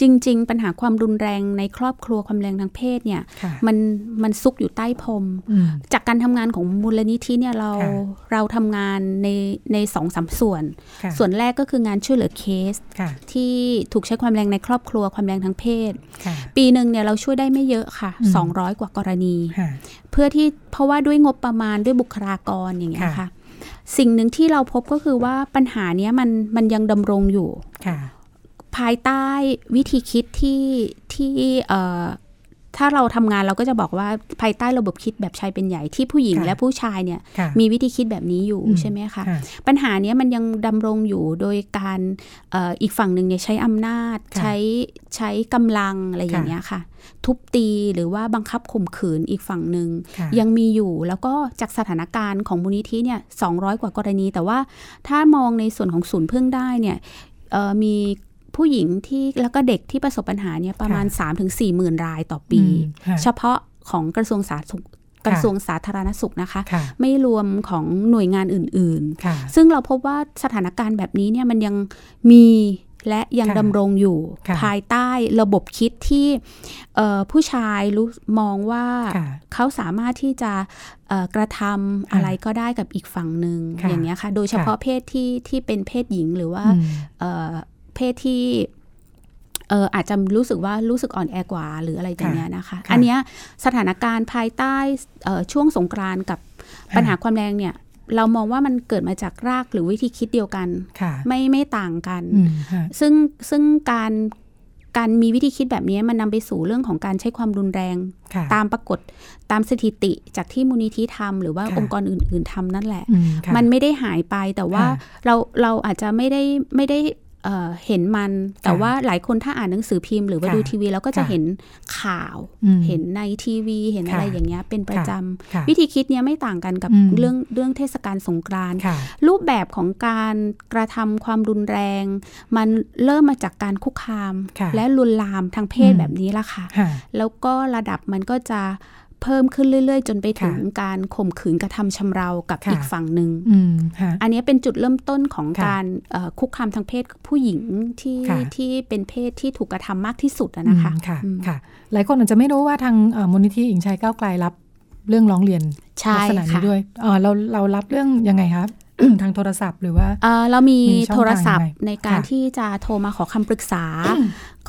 จริง ๆ ปัญหาความรุนแรงในครอบครัวความแรงทางเพศเนี่ยค่ะมันมันซุกอยู่ใต้พรมอืมจากการทำงานของมูลนิธิเนี่ยเราค่ะเราทำงานในในสองสามส่วนค่ะส่วนแรกก็คืองานช่วยเหลือเคสค่ะที่ถูกใช้ความแรงในครอบครัวความแรงทางเพศค่ะปีหนึ่งเนี่ยเราช่วยได้ไม่เยอะค่ะอืม200 กว่ากรณีค่ะเพื่อที่เพราะว่าด้วยงบประมาณด้วยบุคลากรอย่างเงี้ยค่ะค่ะ สิ่งหนึ่งที่เราพบก็คือว่าปัญหาเนี้ยมันมันยังดำรงอยู่ค่ะภายใต้วิธีคิดที่ที่เอ่อ ถ้าเราทำงานเราก็จะบอกว่าภายใต้ระบบคิดแบบชายเป็นใหญ่ที่ผู้หญิงค่ะและผู้ชายเนี่ยค่ะมีวิธีคิดแบบนี้อยู่อืมใช่ไหมคะค่ะปัญหาเนี้ยมันยังดำรงอยู่โดยการเอออีกฝั่งหนึ่งเนี่ยใช้อำนาจค่ะใช้ใช้กำลังอะไรอย่างเงี้ยค่ะ ทุบตีหรือว่าบังคับข่มขืนอีกฝั่งหนึ่งค่ะยังมีอยู่แล้วก็จากสถานการณ์ของมูลนิธิเนี่ย200กว่ากรณี แต่ว่าถ้ามองในส่วนของศูนย์พึ่งได้เนี่ยเอ่อมี ผู้หญิงที่แล้วก็เด็กที่ประสบปัญหาเนี่ยประมาณ 3-4หมื่นรายต่อปีอืมค่ะเฉพาะของกระทรวงสาธารณสุขกระทรวงสาธารณสุขนะคะค่ะไม่รวมของหน่วยงานอื่นๆค่ะซึ่งเราพบว่าสถานการณ์แบบนี้เนี่ยมันยังมีและยังค่ะดำรงอยู่ค่ะภายใต้ระบบคิดที่เอ่อผู้ชายรู้มองว่าค่ะเขาสามารถที่จะเอ่อกระทำอะไรก็ได้กับอีกฝั่งหนึ่งค่ะอย่างเงี้ยค่ะ โดยเฉพาะเพศที่ที่เป็นเพศหญิงหรือว่าอืม เอ่อเพศที่เอออาจจะรู้สึกว่ารู้สึกอ่อนแอกว่าหรืออะไรอย่างเงี้ยนะคะค่ะอันเนี้ยสถานการณ์ภายใต้เอ่อช่วงสงกรานต์กับปัญหาความแรงเนี่ย เรามองว่ามันเกิดมาจากรากหรือวิธีคิดเดียวกันค่ะไม่ไม่ต่างกันอืมค่ะซึ่งซึ่งการการมีวิธีคิดแบบนี้มันนำไปสู่เรื่องของการใช้ความรุนแรงค่ะตามปรากฏตามสถิติจากที่มูลนิธิทำหรือว่าค่ะองค์กรอื่น ๆทำนั่นแหละอืมค่ะมันไม่ได้หายไปแต่ว่าค่ะเราเราอาจจะไม่ได้ไม่ได้ เอ่อเห็นมันแต่ค่ะว่าหลายคนถ้าอ่านหนังสือพิมพ์หรือว่าค่ะดูทีวีแล้วก็จะค่ะเห็นข่าวอืมเห็นในทีวี เห็นอะไรค่ะอย่างเงี้ยเป็นประจำค่ะวิธีคิดเนี้ยไม่ต่างกันกับอืมเรื่องเรื่องเทศกาลสงกรานต์ค่ะรูปแบบของการกระทำความรุนแรง มันเริ่มมาจากการคุกคามค่ะและลวนลามทางเพศอืมแบบนี้ละค่ะค่ะ แล้วก็ระดับมันก็จะ เพิ่มขึ้นเรื่อย ๆ จนไปถึงค่ะการข่มขืนกระทำชำเรากับค่ะอีกฝั่งหนึ่งอืมค่ะอันนี้เป็นจุดเริ่มต้นของค่ะการเอ่อคุกคามทางเพศผู้หญิงที่ค่ะที่เป็นเพศที่ถูกกระทำมากที่สุดอะนะคะอืมค่ะอืมค่ะ หลายคนอาจจะไม่รู้ว่าทางเอ่อมูลนิธิหญิงชายก้าวไกลรับเรื่องร้องเรียนใช่ลัษณะนี้ค่ะด้วยเอ่อเราเรารับเรื่องยังไงครับทางโทรศัพท์หรือว่าเอ่อเรามีมีช่องทางโทรศัพท์ยังไงในการค่ะที่จะโทรมาขอคำปรึกษา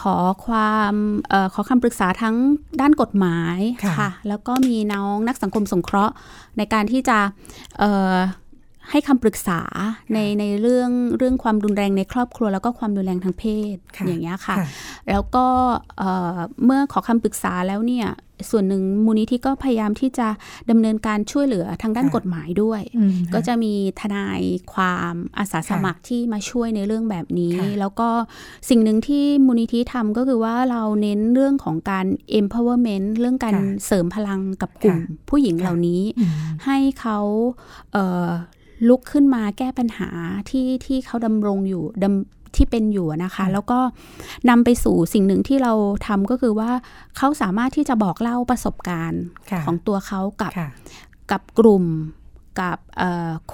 ขอความเออขอคำปรึกษาทั้งด้านกฎหมายค่ะค่ะแล้วก็มีน้องนักสังคมสงเคราะห์ในการที่จะเอ่อให้คำปรึกษาในในเรื่องเรื่องความรุนแรงในครอบครัว แล้วก็ความรุนแรงทางเพศค่ะอย่างเงี้ยค่ะค่ะแล้วก็เอ่อเมื่อขอคำปรึกษาแล้วเนี่ย ส่วนหนึ่งมูลนิธิก็พยายามที่จะดำเนินการช่วยเหลือทางด้านค่ะกฎหมายด้วยอืมก็จะมีทนายความอาสาสมัครที่มาช่วยในเรื่องแบบนี้ค่ะแล้วก็สิ่งหนึ่งที่มูลนิธิทำก็คือว่าเราเน้นเรื่องของการ empowerment เรื่องการค่ะเสริมพลังกับกลุ่มค่ะผู้หญิงค่ะเหล่านี้อืมให้เขาเอ่อลุกขึ้นมาแก้ปัญหาที่ที่เขาดำรงอยู่ดำ ที่เป็นอยู่นะคะค่ะแล้วก็นำไปสู่สิ่งหนึ่งที่เราทำก็คือว่าเขาสามารถที่จะบอกเล่าประสบการณ์ค่ะของตัวเขากับค่ะกับกลุ่มกับ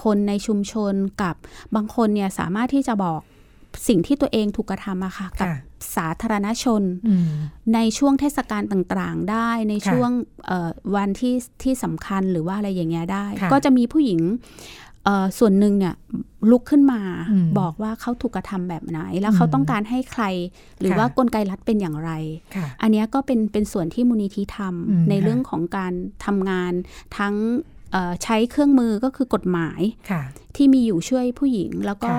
คนในชุมชนกับบางคนเนี่ยสามารถที่จะบอกสิ่งที่ตัวเองถูกกระทำอะค่ะกับสาธารณชนในช่วงเทศกาลต่างๆ ได้ในช่วงวันที่ที่สำคัญหรือว่าอะไรอย่างเงี้ยได้ ก็จะมีผู้หญิง ส่วนหนึ่งเนี่ยลุกขึ้นมาบอกว่าเขาถูกกระทำแบบไหน แล้วเขาต้องการให้ใคร หรือว่ากลไกรัฐเป็นอย่างไร อันนี้ก็เป็นเป็นส่วนที่มูลนิธิทำในเรื่องของการทำงานทั้งใช้เครื่องมือก็คือกฎหมายที่มีอยู่ช่วยผู้หญิง แล้วก็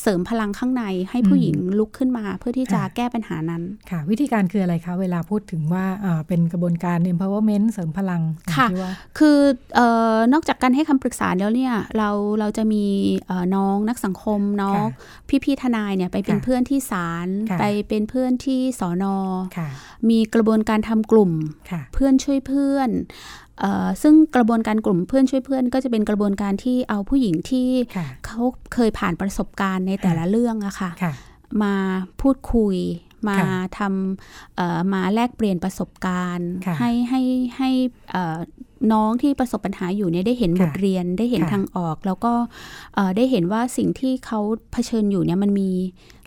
เสริมพลังข้างในให้ผู้หญิงลุกขึ้นมาเพื่อที่จะแก้ปัญหานั้นค่ะ วิธีการคืออะไรคะ เวลาพูดถึงว่าเป็นกระบวนการ empowerment เสริมพลังค่ะ คืออนอกจากการให้คำปรึกษาแล้วเนี่ยเราเราจะมีน้องนักสังคมน้องพี่ๆทนายเนี่ยไปเป็นเพื่อนที่ศาลไปเป็นเพื่อนที่สอนอมีกระบวนการทำกลุ่มเพื่อนช่วยเพื่อน ซึ่งกระบวนการกลุ่มเพื่อนช่วยเพื่อน ก็จะเป็นกระบวนการที่เอาผู้หญิงที่เขาเคยผ่านประสบการณ์ในแต่ละเรื่องอะค่ะมาพูดคุยมาทำมาแลกเปลี่ยนประสบการณ์ ให้ให้ให้น้องที่ประสบปัญหาอยู่เนี่ยได้เห็นบทเรียนได้เห็นทางออก แล้วก็ได้เห็นว่าสิ่งที่เขาเผชิญอยู่เนี่ยมันมี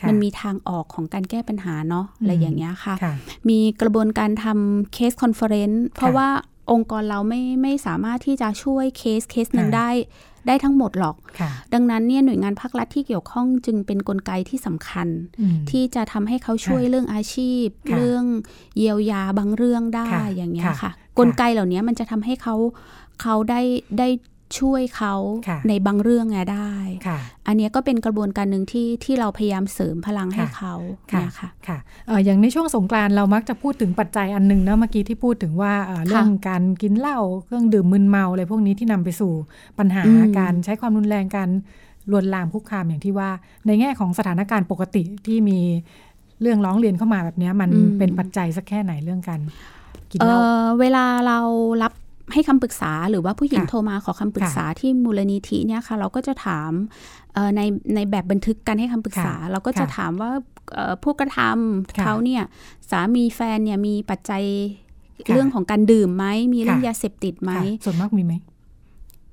มันมีทางออกของการแก้ปัญหาเนาะอะไรอย่างเงี้ยค่ะ มีกระบวนการทำ case conference เพราะว่า องค์กรเราไม่ไม่สามารถที่จะช่วยเคสเคสหนึ่งได้ได้ทั้งหมดหรอก ดังนั้นเนี่ยหน่วยงานภาครัฐที่เกี่ยวข้องจึงเป็นนกลไกที่สำคัญ ที่จะทำให้เขาช่วยเรื่องอาชีพ เรื่องเยียวยาบางเรื่องได้อย่างเงี้ยค่ะ กลไกเหล่านี้มันจะทำให้เขาเขาได้ได้ ช่วยเขาในบางเรื่องไงได้ อันนี้ก็เป็นกระบวนการหนึ่งที่ที่เราพยายามเสริมพลังให้เขาเนี่ยค่ะค่ะอย่างในช่วงสงกรานเรามักจะพูดถึงปัจจัยอันนึงนะเมื่อกี้ที่พูดถึงว่าเรื่องการกินเหล้าเครื่องดื่มมึนเมาอะไรพวกนี้ที่นำไปสู่ปัญหาการใช้ความรุนแรงการลวนลามคุกคามอย่างที่ว่า ในแง่ของสถานการณ์ปกติที่มีเรื่องร้องเรียนเข้ามาแบบนี้มันเป็นปัจจัยสักแค่ไหนเรื่องการกินเหล้าเวลาเรารับ ให้คำปรึกษาหรือว่าผู้หญิงโทรมาขอคำปรึกษาที่มูลนิธิเนี่ยค่ะ เราก็จะถามในในแบบบันทึกการให้คำปรึกษา เราก็จะถามว่าผู้กระทำเขาเนี่ยสามีแฟนเนี่ยมีปัจจัยเรื่องของการดื่มไหมมีเรื่องยาเสพติดไหมส่วนมากมีไหม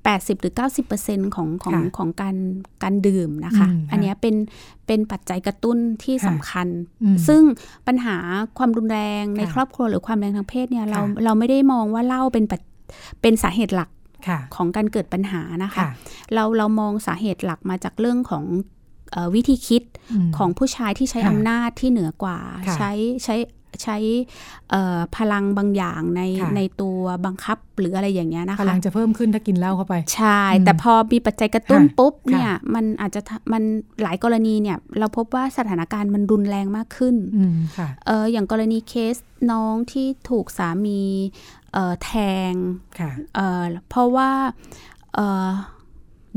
80หรือ90%ของของของการการดื่มนะคะ อันนี้เป็นเป็นปัจจัยกระตุ้นที่สำคัญ ซึ่งปัญหาความรุนแรงในครอบครัวหรือความแรงทางเพศเนี่ยเราเราไม่ได้มองว่าเล่าเป็น เป็นสาเหตุหลักของการเกิดปัญหานะคะ เราเรามองสาเหตุหลักมาจากเรื่องของวิธีคิดของผู้ชายที่ใช้อำนาจที่เหนือกว่า ใช้ใช้ใช้พลังบางอย่างในในตัวบังคับหรืออะไรอย่างเงี้ยนะคะพลังจะเพิ่มขึ้นถ้ากินเหล้าเข้าไป ใช่ แต่พอมีปัจจัยกระตุ้นปุ๊บเนี่ยมันอาจจะมันหลายกรณีเนี่ยเราพบว่าสถานการณ์มันรุนแรงมากขึ้นเอออย่างกรณีเคสน้องที่ถูกสามี แทงเพราะว่า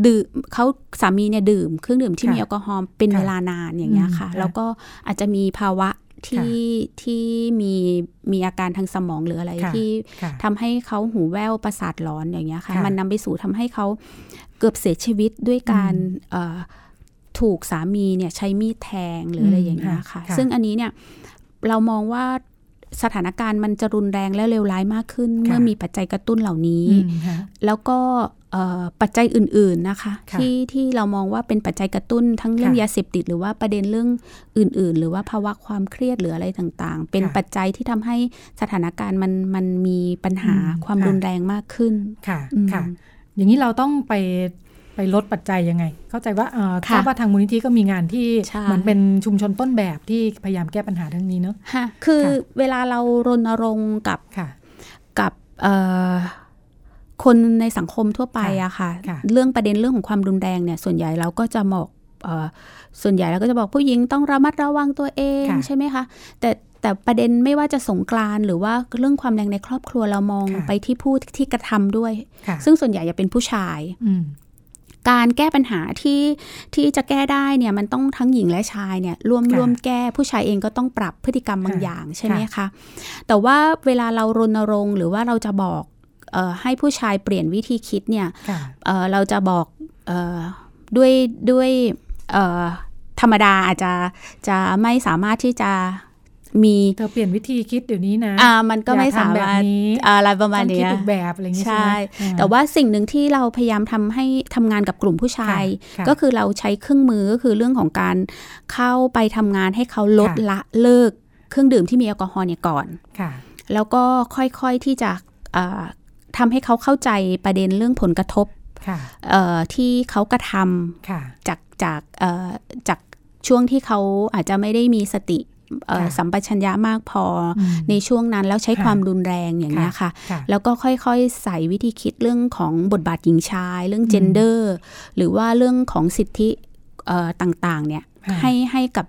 ดื่มเขาสามีเนี่ยดื่มเครื่องดื่มที่มีแอลกอฮอล์เป็นเวลานานอย่างเงี้ยค่ะ แล้วก็อาจจะมีภาวะที่ที่มีมีอาการทางสมองหรืออะไรที่ทำให้เขาหูแว่วประสาทร้อนอย่างเงี้ยค่ะ มันนำไปสู่ทำให้เขาเกือบเสียชีวิตด้วยการถูกสามีเนี่ยใช้มีดแทงหรืออะไรอย่างเงี้ยค่ะ ซึ่งอันนี้เนี่ยเรามองว่า สถานการณ์มันจะรุนแรงและเลวร้ายมากขึ้น เมื่อมีปัจจัยกระตุ้นเหล่านี้ แล้วก็ปัจจัยอื่น ๆนะคะที่ที่เรามองว่าเป็นปัจจัยกระตุ้นทั้งเรื่องยาเสพติด หรือว่าประเด็นเรื่องอื่น ๆ หรือว่าภาวะความเครียดหรืออะไรต่างๆ เป็นปัจจัยที่ทำให้สถานการณ์มันมันมีปัญหาความรุนแรงมากขึ้นค่ะค่ะ อย่างนี้เราต้องไป ไปลดปัจจัยยังไง เข้าใจว่าทราบว่าทางมูลนิธิก็มีงานที่เหมือนเป็นชุมชนต้นแบบที่พยายามแก้ปัญหาทั้งนี้เนอะค่ะคือเวลาเรารณรงค์กับกับคนในสังคมทั่วไปอะค่ะ เรื่องประเด็นเรื่องของความรุนแรงเนี่ย ส่วนใหญ่เราก็จะบอกส่วนใหญ่เราก็จะบอกผู้หญิงต้องระมัดระวังตัวเองใช่ไหมคะ แต่แต่ประเด็นไม่ว่าจะสงกรานหรือว่าเรื่องความแรงในครอบครัวเรามองไปที่ผู้ที่กระทำด้วย ซึ่งส่วนใหญ่จะเป็นผู้ชาย การแก้ปัญหาที่ที่จะแก้ได้เนี่ยมันต้องทั้งหญิงและชายเนี่ยร่วมร่วมแก้ผู้ชายเองก็ต้องปรับพฤติกรรมบางอย่างใช่ไหมคะ แต่ว่าเวลาเรารณรงค์หรือว่าเราจะบอกออให้ผู้ชายเปลี่ยนวิธีคิดเนี่ยเเราจะบอกออด้วยด้วยธรรมดาอาจจะจะไม่สามารถที่จะ มีเธอเปลี่ยนวิธีคิดเดี๋ยวนี้นะอ่ามันก็ไม่อย่สาทำแบบมารถนี้อะไรประมาณต้องคิเนี้ดยอีกแบบอะไรอย่างงี้ใช่ใช่ไหมอ่แต่ว่าสิ่งหนึ่งที่เราพยายามทำให้ทำงานกับกลุ่มผู้ชายค่ะค่ะก็คือเราใช้เครื่องมือก็คือเรื่องของการเข้าไปทำงานให้เขาลดค่ะละเลิกเครื่องดื่มที่มีแอลกอฮอล์เนี่ยก่อนค่ะแล้วก็ค่อยๆที่จะเอ่อทำให้เขาเข้าใจประเด็นเรื่องผลกระทบค่ะเอ่อที่เขากระทำค่ะจากจากเอ่อจากช่วงที่เขาอาจจะไม่ได้มีสติเอ่อค่ะ สัมปชัญญะมากพอออืมในช่วงนั้นแล้วใช้ค่ะความรุนแรงอย่างนี้ยค่ะค่ะ แล้วก็ค่อยๆ ใส่วิธีคิดเรื่องของบทบาทหญิงชาย เรื่อง gender หรือว่าเรื่องของสิทธิเอ่อต่างๆเนี่ยค่ะให้ให้กับ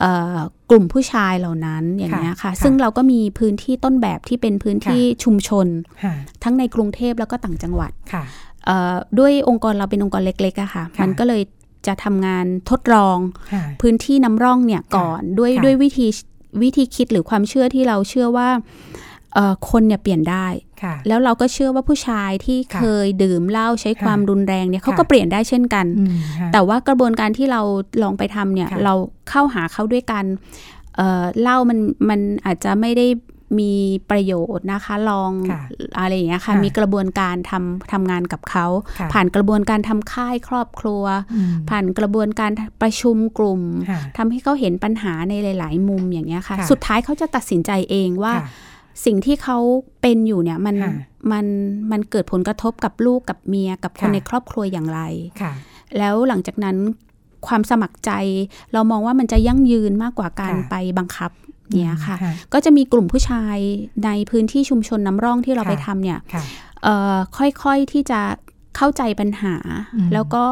เอ่อกลุ่มผู้ชายเหล่านั้นอย่างนี้ยค่ะค่ะค่ะ ซึ่งเราก็มีพื้นที่ต้นแบบที่เป็นพื้นที่ชุมชนค่ะทั้งในกรุงเทพแล้วก็ต่างจังหวัดค่ะเอ่อด้วยองค์กรเราเป็นองค์กรเล็กๆอะค่ะค่ะมันก็เลย จะทำงานทดลองค่ะพื้นที่น้ำร่องเนี่ยก่อนด้วยค่ะด้วยวิธีวิธีคิดหรือความเชื่อที่เราเชื่อว่าเอ่อคนเนี่ยเปลี่ยนได้ค่ะแล้วเราก็เชื่อว่าผู้ชายที่ค่ะเคยดื่มเหล้าใช้ความค่ะรุนแรงเนี่ยเขาค่ะก็เปลี่ยนได้เช่นกันอืมค่ะแต่ว่ากระบวนการที่เราลองไปทำเนี่ยค่ะเราเข้าหาเขาด้วยกันเอ่อเหล้ามันมันอาจจะไม่ได้ มีประโยชน์นะคะ ลองค่ะอะไรอย่างเงี้ยค่ะค่ะ มีกระบวนการทำทำงานกับเขาค่ะผ่านกระบวนการทำค่ายครอบครัวอืมผ่านกระบวนการประชุมกลุ่มค่ะทำให้เขาเห็นปัญหาในหลาย ๆ มุมอย่างเงี้ยค่ะค่ะสุดท้ายเขาจะตัดสินใจเองว่าค่ะสิ่งที่เขาเป็นอยู่เนี่ยมันค่ะมันมันเกิดผลกระทบกับลูกกับเมียกับคนค่ะในครอบครัวอย่างไรค่ะแล้วหลังจากนั้นความสมัครใจเรามองว่ามันจะยั่งยืนมากกว่าการค่ะไปบังคับ เนี่ยค่ะค่ะ ก็จะมีกลุ่มผู้ชายในพื้นที่ชุมชนน้ำร่องที่เราค่ะไปทำเนี่ยค่ะเอ่อค่อยๆที่จะเข้าใจปัญหาอืมแล้วก็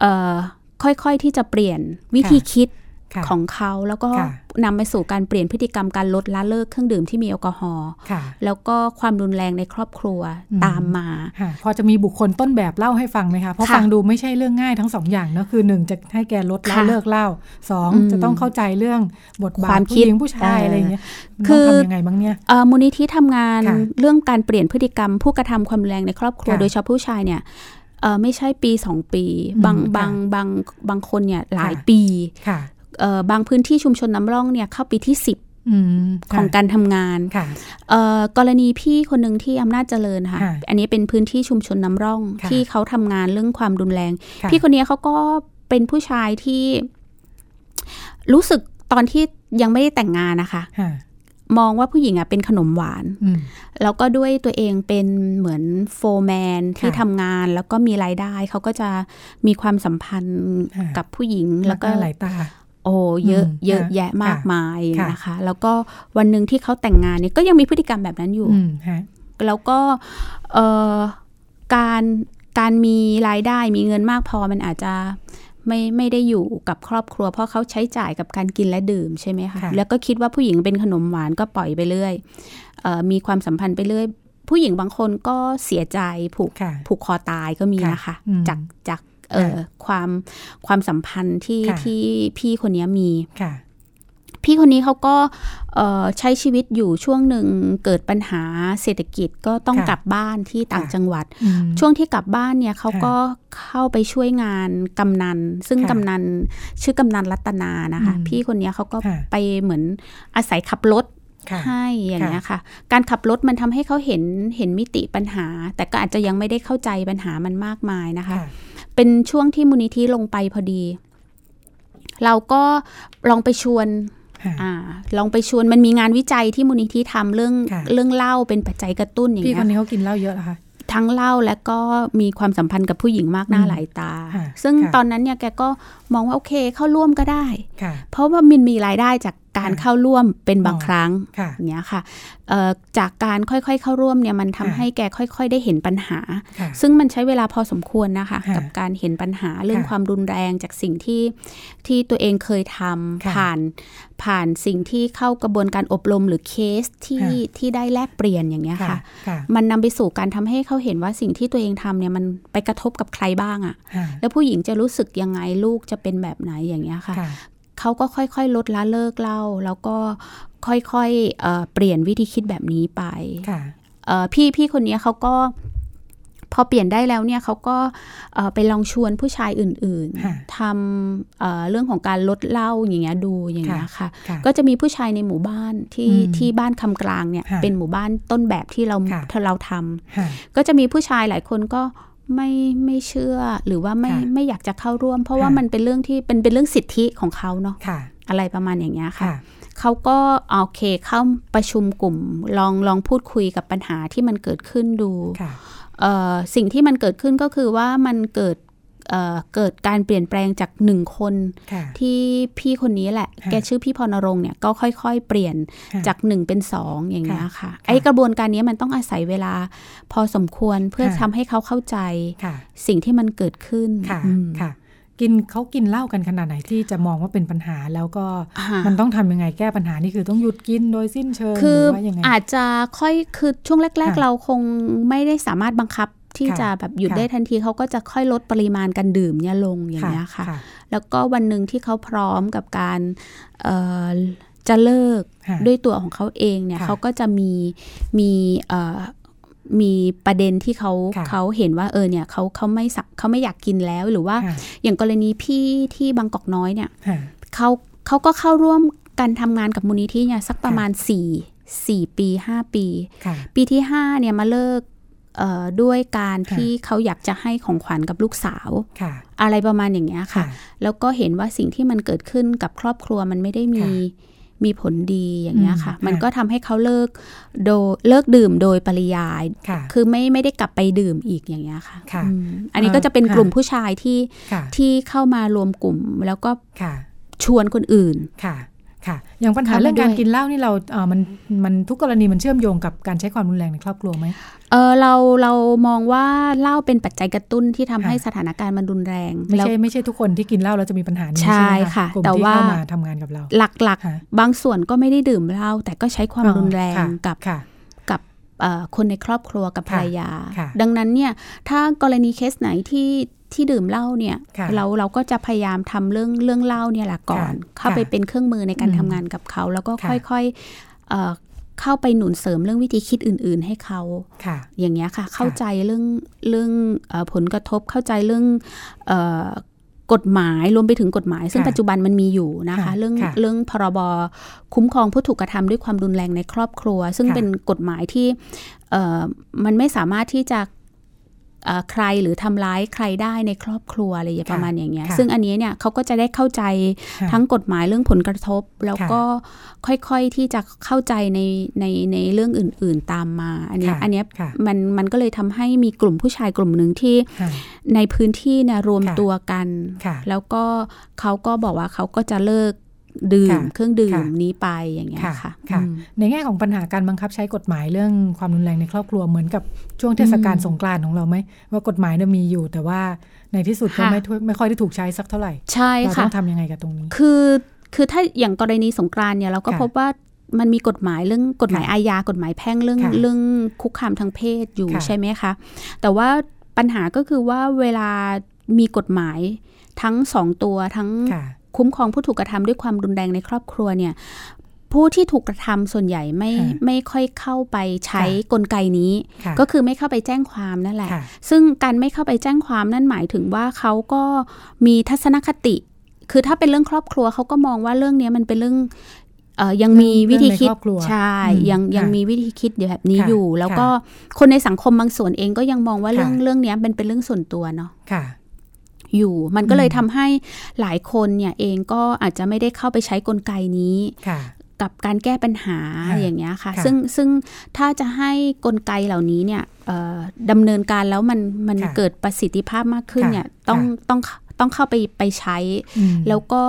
เอ่อค่อยๆที่จะเปลี่ยนวิธีคิดค่ะ ของเขาแล้วก็ค่ะนำไปสู่การเปลี่ยนพฤติกรรมการลดละเลิกเครื่องดื่มที่มีแอลกอฮอล์ค่ะแล้วก็ความรุนแรงในครอบครัวอืมตามมาค่ะพอจะมีบุคคลต้นแบบเล่าให้ฟังไหมคะ เพราะค่ะฟังดูไม่ใช่เรื่องง่ายทั้งสองอย่างเนอะคือหนึ่งจะให้แกลดเหล้าค่ะเลิกเหล้าสองอืมจะต้องเข้าใจเรื่องบทบาควาทมผู้คิดหญิงผู้ชายเออออะไรอย่างเงี้ยมันคืต้องอทำยังไงบ้างเนี่ยเอ่อมูลนิธิทำงานค่ะเรื่องการเปลี่ยนพฤติกรรม ผู้กระทำความรุนแรงในครอบครัวค่ะโดยเฉพาะผู้ชายเนี่ยเอ่อไม่ใช่ปีสองปีอืมบางค่ะบางบางบางคนเนี่ยหลายค่ะปีค่ะเอ่อ บางพื้นที่ชุมชนน้ำร่องเนี่ยเข้าปีที่ 10อืมของการทำงานค่ะเอ่อกรณีพี่คนหนึ่งที่อำนาจเจริญค่ะค่ะ อันนี้เป็นพื้นที่ชุมชนน้ำร่องค่ะที่เขาทำงานเรื่องความรุนแรงค่ะพี่คนนี้เขาก็เป็นผู้ชายที่ รู้สึกตอนที่ยังไม่ได้แต่งงานนะคะค่ะมองว่าผู้หญิงอะเป็นขนมหวานอืมแล้วก็ด้วยตัวเองเป็นเหมือนโฟร์แมนที่ค่ะทำงานแล้วก็มีรายได้ เขาก็จะมีความสัมพันธ์ค่ะกับผู้หญิงแล้วแล้วก็ก็หลายตา โอ้เยอะอืมเยอะค่ะแยะมากค่ะมายค่ะนะคะ แล้วก็วันหนึ่งที่เขาแต่งงานเนี่ยก็ยังมีพฤติกรรมแบบนั้นอยู่อืมฮะแล้วก็เอ่อการการมีรายได้มีเงินมากพอมันอาจจะไม่ไม่ได้อยู่กับครอบครัว เพราะเขาใช้จ่ายกับการกินและดื่มใช่ไหมคะค่ะแล้วก็คิดว่าผู้หญิงเป็นขนมหวานก็ปล่อยไปเรื่อยเออมีความสัมพันธ์ไปเรื่อย ผู้หญิงบางคนก็เสียใจผูกค่ะผูกคอตายก็มีค่ะนะคะอืมจากจาก เอ่อความความสัมพันธ์ที่ค่ะที่พี่คนนี้มีค่ะพี่คนนี้เขาก็เอ่อใช้ชีวิตอยู่ช่วงหนึ่งเกิดปัญหาเศรษฐกิจก็ต้องค่ะกลับบ้านที่ต่างค่ะจังหวัดอืมช่วงที่กลับบ้านเนี่ยเขาค่ะก็เข้าไปช่วยงานกำนัน ซึ่งค่ะกำนันชื่อกำนันรัตนานะคะอืมพี่คนนี้เขาก็ค่ะไปเหมือนอาศัยขับรถค่ะให้อย่างเงี้ยค่ะ การขับรถมันทำให้เขาเห็นเห็นมิติปัญหา แต่ก็อาจจะยังไม่ได้เข้าใจปัญหามันมากมายนะคะค่ะ เป็นช่วงที่มูลนิธิลงไปพอดี เราก็ลองไปชวนค่ะอ่าลองไปชวนมันมีงานวิจัยที่มูลนิธิทำเรื่องค่ะเรื่องเหล้าเป็นปัจจัยกระตุ้นอย่างพี่เงี้คนยนี้เขากินเหล้าเยอะเหรอคะทั้งเหล้าและก็มีความสัมพันธ์กับผู้หญิงมากหน้าอืมหลายตาค่ะซึ่งค่ะตอนนั้นเนี่ยแกก็มองว่าโอเคเข้าร่วมก็ได้ค่ะเพราะว่ามันมีรายได้จากการค่ะเข้าร่วมเป็นบางอ๋อครั้งค่ะอย่างเงี้ยค่ะเอ่อจากการค่อยๆ เข้าร่วมเนี่ยมันทำค่ะให้แกค่อย ๆ ได้เห็นปัญหาค่ะซึ่งมันใช้เวลาพอสมควรนะคะค่ะกับการเห็นปัญหาเรื่องค่ะความรุนแรงจากสิ่งที่ที่ตัวเองเคยทำค่ะผ่านผ่านสิ่งที่เข้ากระบวนการอบรมหรือเคสที่ค่ะที่ได้แลกเปลี่ยนอย่างเงี้ยค่ะค่ะค่ะมันนำไปสู่การทำให้เขาเห็นว่าสิ่งที่ตัวเองทำเนี่ยมันไปกระทบกับใครบ้างอะค่ะแล้วผู้หญิงจะรู้สึกยังไงลูกจะเป็นแบบไหนอย่างเงี้ยค่ะค่ะเขาก็ค่อยๆ ลดละเลิกเหล่า แล้วก็ค่อยๆเอ่อเปลี่ยนวิธีคิดแบบนี้ไปค่ะเอ่อพี่พี่คนนี้เขาก็พอเปลี่ยนได้แล้วเนี่ยเขาก็เอ่อไปลองชวนผู้ชายอื่นค่ะๆทำเอ่อเรื่องของการลดเหล้าอย่างเงี้ยดูอย่างเงี้ยค่ะค่ะก็จะมีผู้ชายในหมู่บ้านที่อืมที่บ้านคำกลางเนี่ยค่ะเป็นหมู่บ้านต้นแบบที่เราค่ะที่เราทำค่ะก็จะมีผู้ชายหลายคนก็ ไม่ไม่เชื่อหรือว่าไม่ค่ะไม่อยากจะเข้าร่วม เพราะว่าค่ะมันเป็นเรื่องที่เป็นเป็นเรื่องสิทธิของเขาเนาะค่ะอะไรประมาณอย่างเงี้ยค่ะค่ะเขาก็โอเคเข้าประชุมกลุ่มลองลองพูดคุยกับปัญหาที่มันเกิดขึ้นดูค่ะเอ่อสิ่งที่มันเกิดขึ้นก็คือว่ามันเกิด เอ่อเกิดการเปลี่ยนแปลงจากหนึ่งคนค่ะที่พี่คนนี้แหละค่ะแกชื่อพี่พรณรงค์เนี่ยก็ค่อยๆ เปลี่ยนค่ะจากหนึ่งเป็นสองอย่างเงี้ยค่ะค่ะค่ะไอ้กระบวนการนี้มันต้องอาศัยเวลาพอสมควรเพื่อค่ะทำให้เขาเข้าใจค่ะสิ่งที่มันเกิดขึ้นค่ะอืมค่ะ กินเขากินเหล้ากันขนาดไหนที่จะมองว่าเป็นปัญหาแล้วก็อ่ามันต้องทำยังไงแก้ปัญหานี่คือต้องหยุดกินโดยสิ้นเชิงคือหรือว่ายังไงอาจจะค่อยคือช่วงแรกค่ะๆเราคงไม่ได้สามารถบังคับ ที่ค่ะจะแบบหยุดค่ะได้ทันทีเขาก็จะค่อยลดปริมาณการดื่มเนี่ยลงอย่างเงี้ยค่ะ แล้วก็วันหนึ่งที่เขาพร้อมกับการเอ่อจะเลิกค่ะด้วยตัวของเขาเองเนี่ยค่ะเขาก็จะมีมีเอ่อมีประเด็นที่เขาค่ะเขาเห็นว่าเออเนี่ยเขาเขาไม่สักเขาไม่อยากกินแล้วหรือว่าค่ะอย่างกรณีพี่ที่บางกอกน้อยเนี่ยค่ะเขาเขาก็เข้าร่วมการทำงานกับมูลนิธิเนี่ยสักประมาณสี่สี่ปีห้าปีค่ะปีที่ห้าเนี่ยมาเลิกเอ่อ ด้วยการค่ะที่เขาอยากจะให้ของขวัญกับลูกสาวค่ะอะไรประมาณอย่างเงี้ยค่ะ แล้วก็เห็นว่าสิ่งที่มันเกิดขึ้นกับครอบครัวมันไม่ได้มีค่ะมีผลดีอย่างเงี้ยค่ะอืมมันค่ะก็ทำให้เขาเลิกโดยเลิกดื่มโดยปริยายค่ะคือไม่ไม่ได้กลับไปดื่มอีกอย่างเงี้ยค่ะค่ะอืมอันนี้ก็จะเป็นค่ะกลุ่มผู้ชายที่ค่ะที่เข้ามารวมกลุ่มแล้วก็ค่ะชวนคนอื่น ค่ะค่ะ อย่างปัญหาเข้ามาเรื่องการด้วยกินเหล้านี่เราเออมันมันทุกกรณีมันเชื่อมโยงกับการใช้ความรุนแรงในครอบครัวไหมเออเราเรามองว่าเหล้าเป็นปัจจัยกระตุ้นที่ทำให้ค่ะสถานการณ์มันรุนแรงไม่แล้วใช่ไม่ใช่ทุกคนที่กินเหล้าแล้วจะมีปัญหานี้ใช่ใช่ไหมค่ะกลุ่มแต่ที่ว่าเข้ามาทำงานกับเรา หลักค่ะๆบางส่วนก็ไม่ได้ดื่มเหล้าแต่ก็ใช้ความรุนแรงค่ะกับ ค่ะกับเอ่อคนในครอบครัวกับภรรยาค่ะดังนั้นเนี่ยถ้ากรณีเคสไหนที่ที่ดื่มเหล้าเนี่ยค่ะเราเราก็จะพยายามทำเรื่องเรื่องเหล้าเนี่ยแหละก่อนค่ะเข้าไปค่ะเป็นเครื่องมือในการอืมทำงานกับเขา แล้วก็ค่ะค่อยๆเอ่อเข้าไปหนุนเสริมเรื่องวิธีคิดอื่น ๆ ให้เขาค่ะ อย่างเงี้ยค่ะ เข้าใจเรื่องเรื่องเออผลกระทบเข้าใจเรื่องเออ กฎหมายรวมไปถึงกฎหมาย ซึ่งค่ะปัจจุบันมันมีอยู่นะคะค่ะเรื่องค่ะเรื่องพรบคุ้มครองผู้ถูกกระทำด้วยความรุนแรงในครอบครัว ซึ่งค่ะเป็นกฎหมายที่เอ่อมันไม่สามารถที่จะเอ่อ ใครหรือทำร้ายใครได้ในครอบครัวอะไรอย่างค่ะประมาณอย่างเงี้ยค่ะซึ่งอันนี้เนี่ยเขาก็จะได้เข้าใจค่ะทั้งกฎหมายเรื่องผลกระทบ แล้วค่ะก็ค่อยๆที่จะเข้าใจในในในเรื่องอื่น ๆตามมา อันเนี้ยค่ะอันเนี้ยค่ะมันมันก็เลยทำให้มีกลุ่มผู้ชายกลุ่มหนึ่งที่ค่ะในพื้นที่เนี่ยรวมค่ะตัวกันค่ะแล้วก็เขาก็บอกว่าเขาก็จะเลิก ดื่มค่ะเครื่องดื่มค่ะนี้ไปอย่างเงี้ยค่ะค่ะค่ะอืมในแง่ของปัญหาการบังคับใช้กฎหมายเรื่องความรุนแรงในครอบครัวเหมือนกับช่วงเทศกาลอืมสงกรานต์ของเราไหมว่ากฎหมายเนี่ยมีอยู่แต่ว่าในที่สุดก็ค่ะไม่ทุไม่ค่อยได้ถูกใช้สักเท่าไหร่ใช่เราค่ะต้องทำยังไงกับตรงนี้ คือคือถ้าอย่างกรณีสงกรานต์เนี่ยเราก็ค่ะพบว่ามันมีกฎหมายเรื่องกฎหมายค่ะอาญากฎหมายแพ่งเรื่องค่ะเรื่องคุกคามทางเพศอยู่ค่ะใช่ไหมคะ แต่ว่าปัญหาก็คือว่าเวลามีกฎหมายทั้งสองตัวทั้ง ค่ะคุ้มครองผู้ถูกกระทำด้วยความรุนแรงในครอบครัวเนี่ยผู้ที่ถูกกระทำส่วนใหญ่ไม่ค่ะไม่ค่อยเข้าไปใช้ค่ะกลไกนี้ค่ะก็คือไม่เข้าไปแจ้งความนั่นแหละค่ะซึ่งการไม่เข้าไปแจ้งความนั่นหมายถึงว่าเขาก็มีทัศนคติ คือถ้าเป็นเรื่องครอบครัวเขาก็มองว่าเรื่องเนี้ยมันเป็นเรื่องเอ่อยังมีวิธีคิดเรื่องในครอบครัวใช่อืมยังยังค่ะมีวิธีคิดแบบนี้ค่ะอยู่ แล้วก็คนในสังคมบางส่วนเองก็ยังมองว่าเรื่องค่ะเรื่องเนี้ยเป็นเป็นเรื่องส่วนตัวเนาะค่ะ อยู่ มันก็เลยอืมทำให้หลายคนเนี่ยเองก็อาจจะไม่ได้เข้าไปใช้กลไกนี้ค่ะกับการแก้ปัญหาค่ะอย่างเงี้ยค่ะค่ะ ซึ่งซึ่งถ้าจะให้กลไกเหล่านี้เนี่ยเอ่อดำเนินการแล้วมันมันค่ะเกิดประสิทธิภาพมากขึ้นค่ะเนี่ยต้องค่ะต้องต้องเข้าไปไปใช้อืมแล้วก็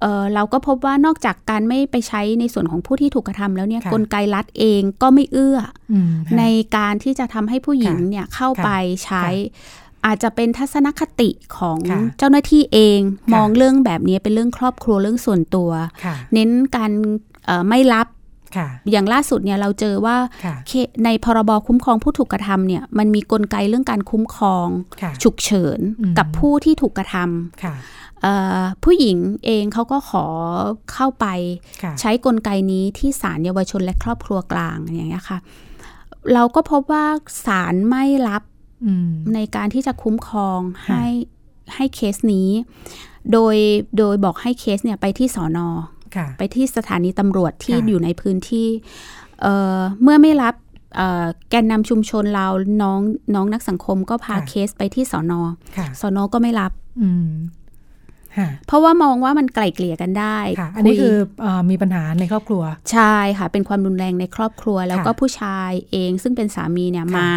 เอ่อเราก็พบว่านอกจากการไม่ไปใช้ในส่วนของผู้ที่ถูกกระทำแล้วเนี่ยค่ะกลไกรัฐเองก็ไม่เอื้ออืมอค่ะในการที่จะทำให้ผู้หญิงค่ะเนี่ยเข้าค่ะไปใช้ค่ะ อาจจะเป็นทัศนคติของค่ะเจ้าหน้าที่เองค่ะมองเรื่องแบบนี้เป็นเรื่องครอบครัวเรื่องส่วนตัวค่ะเน้นการเอ่อไม่รับค่ะอย่างล่าสุดเนี่ยเราเจอว่าค่ะเคในพรบคุ้มครองผู้ถูกกระทำเนี่ยมันมีกลไกเรื่องการคุ้มครองค่ะฉุกเฉินอืมกับผู้ที่ถูกกระทค่ะำเอ่อผู้หญิงเองเขาก็ขอเข้าไปค่ะใช้กลไกนี้ที่ศาลเยาวชนและครอบครัวกลางอย่างเงี้ยค่ะ เราก็พบว่าศาลไม่รับอืม ในการที่จะคุ้มครองค่ะให้ให้เคสนี้ โดยโดยบอกให้เคสเนี่ยไปที่สอนอค่ะไปที่สถานีตำรวจที่ค่ะอยู่ในพื้นที่เอ่อเมื่อไม่รับเอ่อแกนนำชุมชนเราน้องน้องนักสังคมก็พาค่ะเคสไปที่สอนอค่ะสอนอก็ไม่รับอืมค่ะเพราะว่ามองว่ามันไกล่เกลี่ยกันได้ค่ะอันนี้ยคือเอ่อมีปัญหาในครอบครัว ใช่ค่ะ เป็นความรุนแรงในครอบครัว แล้วก็ค่ะผู้ชายเองซึ่งเป็นสามีเนี่ยค่ะมา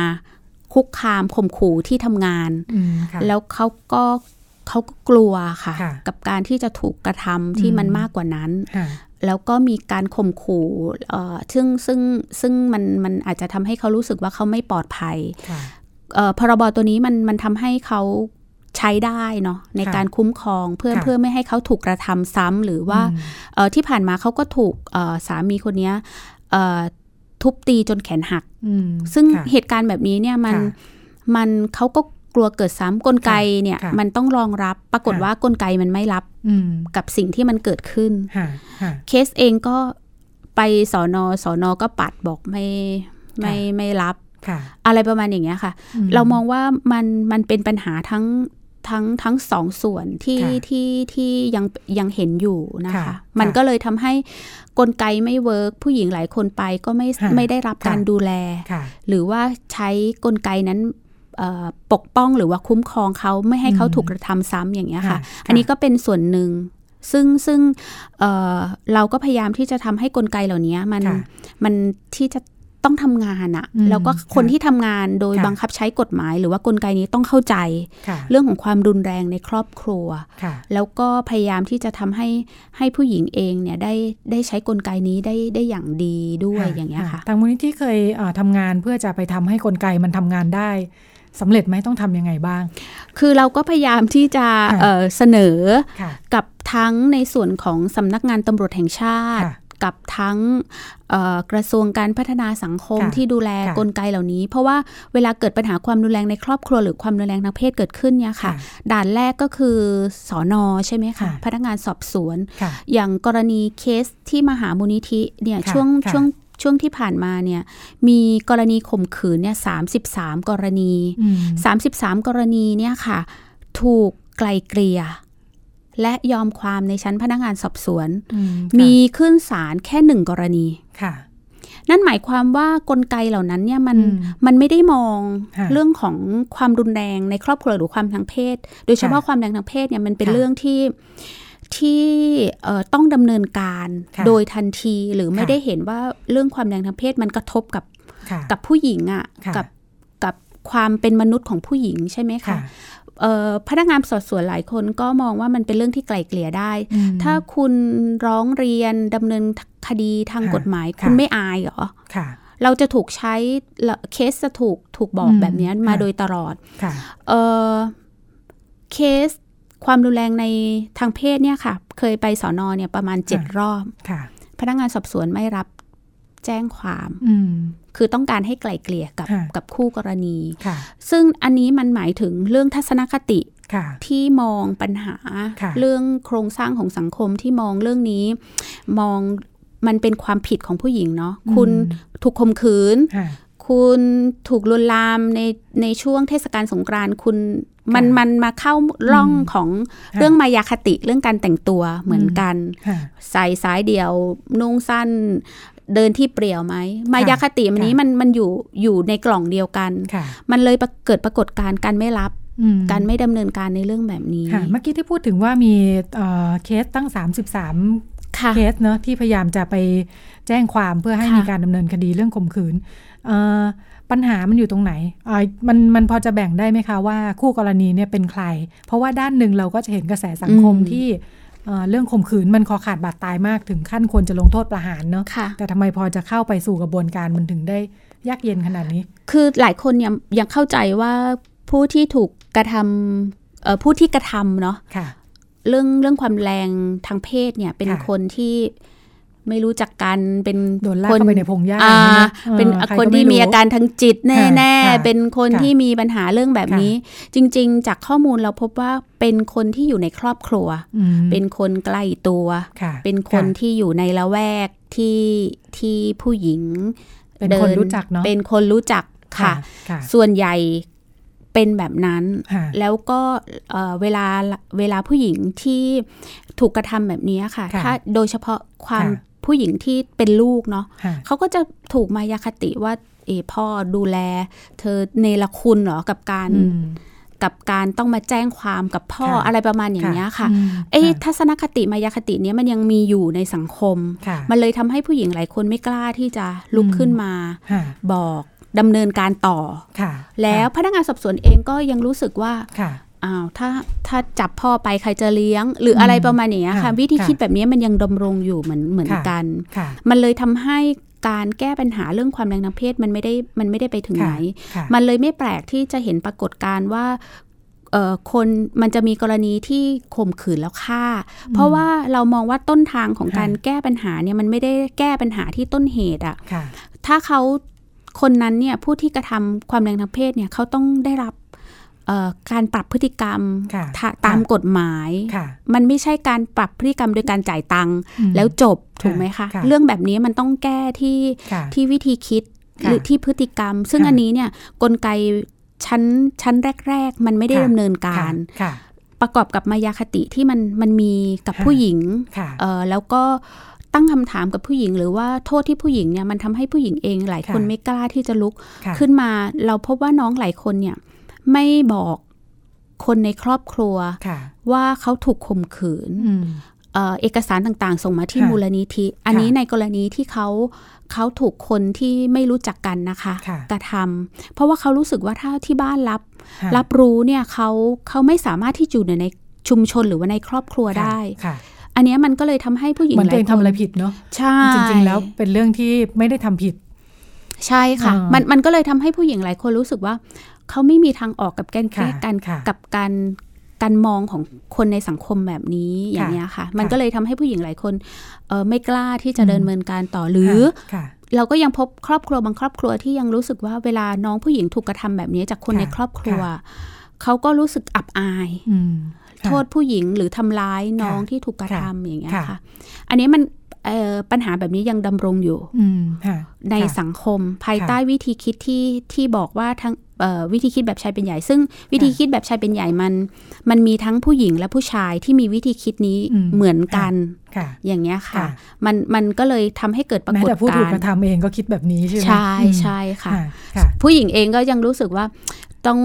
คุกคามข่มขู่ที่ทำงานอืมค่ะแล้วเขาก็เขาก็กลัวค่ะค่ะ กับการที่จะถูกกระทำที่อืมมันมากกว่านั้นค่ะแล้วก็มีการข่มขู่เอ่อซึ่งซึ่งซึ่งมันมันอาจจะทำให้เขารู้สึกว่าเขาไม่ปลอดภัยค่ะเอ่อพรบตัวนี้มันมันทำให้เขาใช้ได้เนาะในค่ะการคุ้มครองเพื่อค่ะเพื่อไม่ให้เขาถูกกระทำซ้ำหรือว่าอืมเอ่อที่ผ่านมาเขาก็ถูกเอ่อสามีคนเนี้ยเอ่อ ทุบตีจนแขนหักอืมซึ่งค่ะเหตุการณ์แบบนี้เนี่ยมันค่ะมันเขาก็กลัวเกิดซ้ำกลไกเนี่ยค่ะมันต้องรองรับปรากฏค่ะว่ากลไกมันไม่รับอืมกับสิ่งที่มันเกิดขึ้นค่ะค่ะเคสเองก็ไปสอนอสอนอก็ปัดบอกไม่ไม่ค่ะไม่รับค่ะอะไรประมาณอย่างเงี้ยค่ะ เรามองว่ามันมันเป็นปัญหาทั้ง ทั้งทั้งสองส่วนที่ค่ะที่ที่ยังยังเห็นอยู่นะคะค่ะมันค่ะก็เลยทำให้กลไกไม่เวิร์กผู้หญิงหลายคนไปก็ไม่ค่ะไม่ได้รับค่ะการดูแลค่ะหรือว่าใช้กลไกนั้นเอ่อปกป้องหรือว่าคุ้มครองเขาไม่ให้เขาอืมถูกกระทำซ้ำอย่างเงี้ยค่ะค่ะ อันนี้ก็เป็นส่วนหนึ่งซึ่งซึ่งเอ่อเราก็พยายามที่จะทำให้กลไกเหล่านี้มันค่ะมันที่จะ ต้องทำงานอะอืมแล้วก็คนค่ะที่ทำงานโดยค่ะบังคับใช้กฎหมาย หรือว่ากลไกนี้ต้องเข้าใจค่ะเรื่องของความรุนแรงในครอบครัวค่ะแล้วก็พยายามที่จะทำให้ให้ผู้หญิงเองเนี่ยได้ได้ใช้กลไกนี้ได้ได้อย่างดีด้วยอย่างเงี้ยค่ะทางมูลนิธิเคยเอ่อทำงานเพื่อจะไปทำให้กลไกมันทำงานได้สำเร็จไหมต้องทำยังไงบ้าง คือเราก็พยายามที่จะค่ะเอ่อเสนอค่ะกับทั้งในส่วนของสำนักงานตำรวจแห่งชาติค่ะ กับทั้งเอ่อกระทรวงการพัฒนาสังคมค่ะที่ดูแลค่ะกลไกเหล่านี้ เพราะว่าเวลาเกิดปัญหาความรุนแรงในครอบครัวหรือความรุนแรงทางเพศเกิดขึ้นเนี่ยค่ะ ด่านแรกก็คือสอนอใช่ไหมคะค่ะพนักงานสอบสวนค่ะอย่างกรณีเคสที่มหามูลนิธิเนี่ยค่ะช่วงค่ะช่วงช่วงที่ผ่านมาเนี่ยมีกรณีข่มขืนเนี่ยสามสิบสามกรณีอืม33กรณีเนี่ยค่ะ ถูกไกลเกลี่ย และยอมความในชั้นพนักงานสอบสวนอืมีขึ้นศาลแค่หนึ่งกรณีค่ะ นั่นหมายความว่ากลไกเหล่านั้นเนี่ยมันอืมมันไม่ได้มองค่ะเรื่องของความรุนแรงในครอบครัวหรือความทางเพศ โดยเฉพาะค่ะความแรงทางเพศเนี่ยมันเป็นค่ะเรื่องที่ที่เอ่อต้องดำเนินการค่ะโดยทันทีหรือไม่ค่ะได้เห็นว่าเรื่องความแรงทางเพศมันกระทบกับค่ะกับผู้หญิงอะ่ะค่ะกับกับความเป็นมนุษย์ของผู้หญิงใช่ไหมคะค่ะเอ่อ พนักงานสอบสวนหลายคนก็มองว่ามันเป็นเรื่องที่ไกล่เกลี่ยได้อืมถ้าคุณร้องเรียนดำเนินคดีทางค่ะกฎหมายค่ะคุณไม่อายเหรอค่ะเราจะถูกใช้ละเคสจะถูกถูกบอกอืมแบบนี้มาค่ะโดยตลอดค่ะเอ่อเคสความรุนแรงในทางเพศเนี่ยค่ะ เคยไปสอนอเนี่ยประมาณเจ็ดรอบค่ะพนักงานสอบสวนไม่รับ แจ้งความอืมคือต้องการให้ไกล่เกลี่ยกับค่ะกับคู่กรณีค่ะซึ่งอันนี้มันหมายถึงเรื่องทัศนคติค่ะที่มองปัญหาค่ะเรื่องโครงสร้างของสังคมที่มองเรื่องนี้ มองมันเป็นความผิดของผู้หญิงเนาะคุณอืมถูกข่มขืนค่ะคุณถูกลวนลามในในช่วงเทศกาลสงกรานต์คุณมันค่ะมันมาเข้าร่องอืมของค่ะเรื่องมายาคติเรื่องการแต่งตัวเหมือนกันค่ะใส่สายเดี่ยวนุ่งสั้น เดินที่เปรี่ยวไหมมายาคติมันนี้ค่ะมันมันอยู่อยู่ในกล่องเดียวกันค่ะมันเลยปรากเกิดปรากฏการณ์การไม่รับอืมการไม่ดำเนินการในเรื่องแบบนี้ค่ะเมื่อกี้ที่พูดถึงว่ามีเอ่อเคสตั้ง 33ค่ะเคสเนอะที่พยายามจะไปแจ้งความเพื่อให้ค่ะมีการดำเนินคดีเรื่องข่มขืนเอ่อปัญหามันอยู่ตรงไหนเอ่อมันมันพอจะแบ่งได้ไหมคะว่าคู่กรณีเนี่ยเป็นใคร เพราะว่าด้านหนึ่งเราก็จะเห็นกระแสสังคมอืมที่ เอ่อเรื่องข่มขืนมันคอขาดบาดตายมากถึงขั้นควรจะลงโทษประหารเนอะค่ะแต่ทำไมพอจะเข้าไปสู่กระบวนการมันถึงได้ยากเย็นขนาดนี้ คือหลายคนยังยังเข้าใจว่าผู้ที่ถูกกระทำเอ่อผู้ที่กระทำเนาะค่ะเรื่องเรื่องความแรงทางเพศเนี่ยเป็นค่ะคนที่ ไม่รู้จักกันเป็นโดนลากคนเข้าไปในพงหญ้าอ่าอย่างนี้นะเป็นออใรคนก็ที่ไรู้มีอาการทางจิตแน่ค่ะๆเป็นคนค่ะที่มีปัญหาเรื่องแบบนี้ จริง ๆ จากข้อมูลเราพบว่าเป็นคนที่อยู่ในครอบครัวอืมเป็นคนใกล้ตัวค่ะเป็นคนค่ะที่อยู่ในละแวกที่ที่ผู้หญิงเป็นคนดิรู้จักเนาะเป็นคนรู้จักค่ะค่ะส่วนใหญ่เป็นแบบนั้นค่ะแล้วก็เอ่อเวลาเวลาผู้หญิงที่ถูกกระทำแบบนี้ค่ะค่ะถ้าโดยเฉพาะความค่ะ ผู้หญิงที่เป็นลูกเนาะค่ะเขาก็จะถูกมายาคติว่าเออพ่อดูแล เธอเนรคุณเหรอกับการอืมกับการต้องมาแจ้งความกับพ่อค่ะอะไรประมาณอย่างเนี้ยค่ะอืมเอ้ยค่ะทัศนคติมายาคติเนี้ยมันยังมีอยู่ในสังคมค่ะมันเลยทำให้ผู้หญิงหลายคนไม่กล้าที่จะลุกอืมขึ้นมาค่ะบอกดำเนินการต่อค่ะแล้วพนักงานสอบสวนเองก็ยังรู้สึกว่าค่ะ อ้าวถ้าถ้าจับพ่อไปใครจะเลี้ยง หรืออะไรประมาณอย่างเนี้ยค่ะค่ะวิธีค่ะคิดแบบนี้มันยังดำรงอยู่เหมือนเหมือนค่ะกันค่ะมันเลยทำให้การแก้ปัญหาเรื่องความแรงทางเพศมันไม่ได้มันไม่ได้ไปถึงค่ะไหนค่ะมันเลยไม่แปลกที่จะเห็นปรากฏการณ์ว่าเอ่อคนมันจะมีกรณีที่ข่มขืนแล้วฆ่า เพราะว่าเรามองว่าต้นทางของค่ะการแก้ปัญหาเนี่ยมันไม่ได้แก้ปัญหาที่ต้นเหตุอะค่ะถ้าเขาคนนั้นเนี่ยผู้ที่กระทำความแรงทางเพศเนี่ยเขาต้องได้รับเอ่อ การปรับพฤติกรรมค่ะ ta- ตามกฎหมายค่ะมันไม่ใช่การปรับพฤติกรรมโดยการจ่ายตังค์อืมแล้วจบถูกไหมคะค่ะเรื่องแบบนี้มันต้องแก้ที่ค่ะที่วิธีคิดค่ะหรือที่พฤติกรรม ซึ่งค่ะอันนี้เนี่ยกลไกชั้นชั้นแรก ๆ มันไม่ได้ค่ะดำเนินการค่ะประกอบกับมายาคติที่มันมันมีกับค่ะผู้หญิงค่ะเอ่อแล้วก็ตั้งคำถามกับผู้หญิง หรือว่าโทษที่ผู้หญิงเนี่ยมันทำให้ผู้หญิงเองหลายคนค่ะไม่กล้าที่จะลุกค่ะขึ้นมา เราพบว่าน้องหลายคนเนี่ย ไม่บอกคนในครอบครัวค่ะว่าเขาถูกข่มขืนอืมเอ่อเอกสารต่างๆ ส่งมาที่ค่ะมูลนิธิ อันนี้ค่ะในกรณีที่เขาเขาถูกคนที่ไม่รู้จักกันนะคะค่ะกระทำเพราะว่าเขารู้สึกว่าถ้าที่บ้านรับค่ะรับรู้เนี่ยเขาเขาไม่สามารถที่จะอยู่ในชุมชนหรือว่าในครอบครัวได้ค่ะอันเนี้ยมันก็เลยทำให้ผู้หญิงเหมือนหตัวลาเอยงคทำนอะไรผิดเนาะใช่จริง ๆ แล้วเป็นเรื่องที่ไม่ได้ทำผิด ใช่ค่ะอ่ามัมันมันก็เลยทำให้ผู้หญิงหลายคนรู้สึกว่า เขาไม่มีทางออกกับการแก้ค่ะการค่ะกับการการมองของคนในสังคมแบบนี้อย่างเงี้ยค่ะ มันก็เลยทำให้ผู้หญิงหลายคนเออไม่กล้าที่จะอืมเดินเนินการต่อหรือค่ะเราก็ยังพบครอบครัวบางครอบครัวที่ยังรู้สึกว่าเวลาน้องผู้หญิงถูกกระทำแบบนี้จากคนค่ะในครอบครัวค่ะเขาก็รู้สึกอับอายอืมค่ะโทษผู้หญิงหรือทำร้ายน้องค่ะที่ถูกกระค่ะทำอย่างเงี้ยค่ะค่ะอันนี้มันเอ่อปัญหาแบบนี้ยังดำรงอยู่อืมค่ะในค่ะสังคมภายค่ะใต้วิธีคิดที่ที่บอกว่าทั้งเอ่อ วิธีคิดแบบชายเป็นใหญ่ ซึ่งวิธีคิดแบบชายเป็นใหญ่มัน มันมีทั้งผู้หญิงและผู้ชายที่มีวิธีคิดนี้อืมเหมือนกันค่ะอย่างเงี้ยค่ะค่ะ มันมันก็เลยทำให้เกิดปราแม้กฏแต่ผู้ถูกการกระณ์ทำเองก็คิดแบบนี้ใช่ไหมใช่อืมใช่ค่ะค่ะ ผู้หญิงเองก็ยังรู้สึกว่าต้อง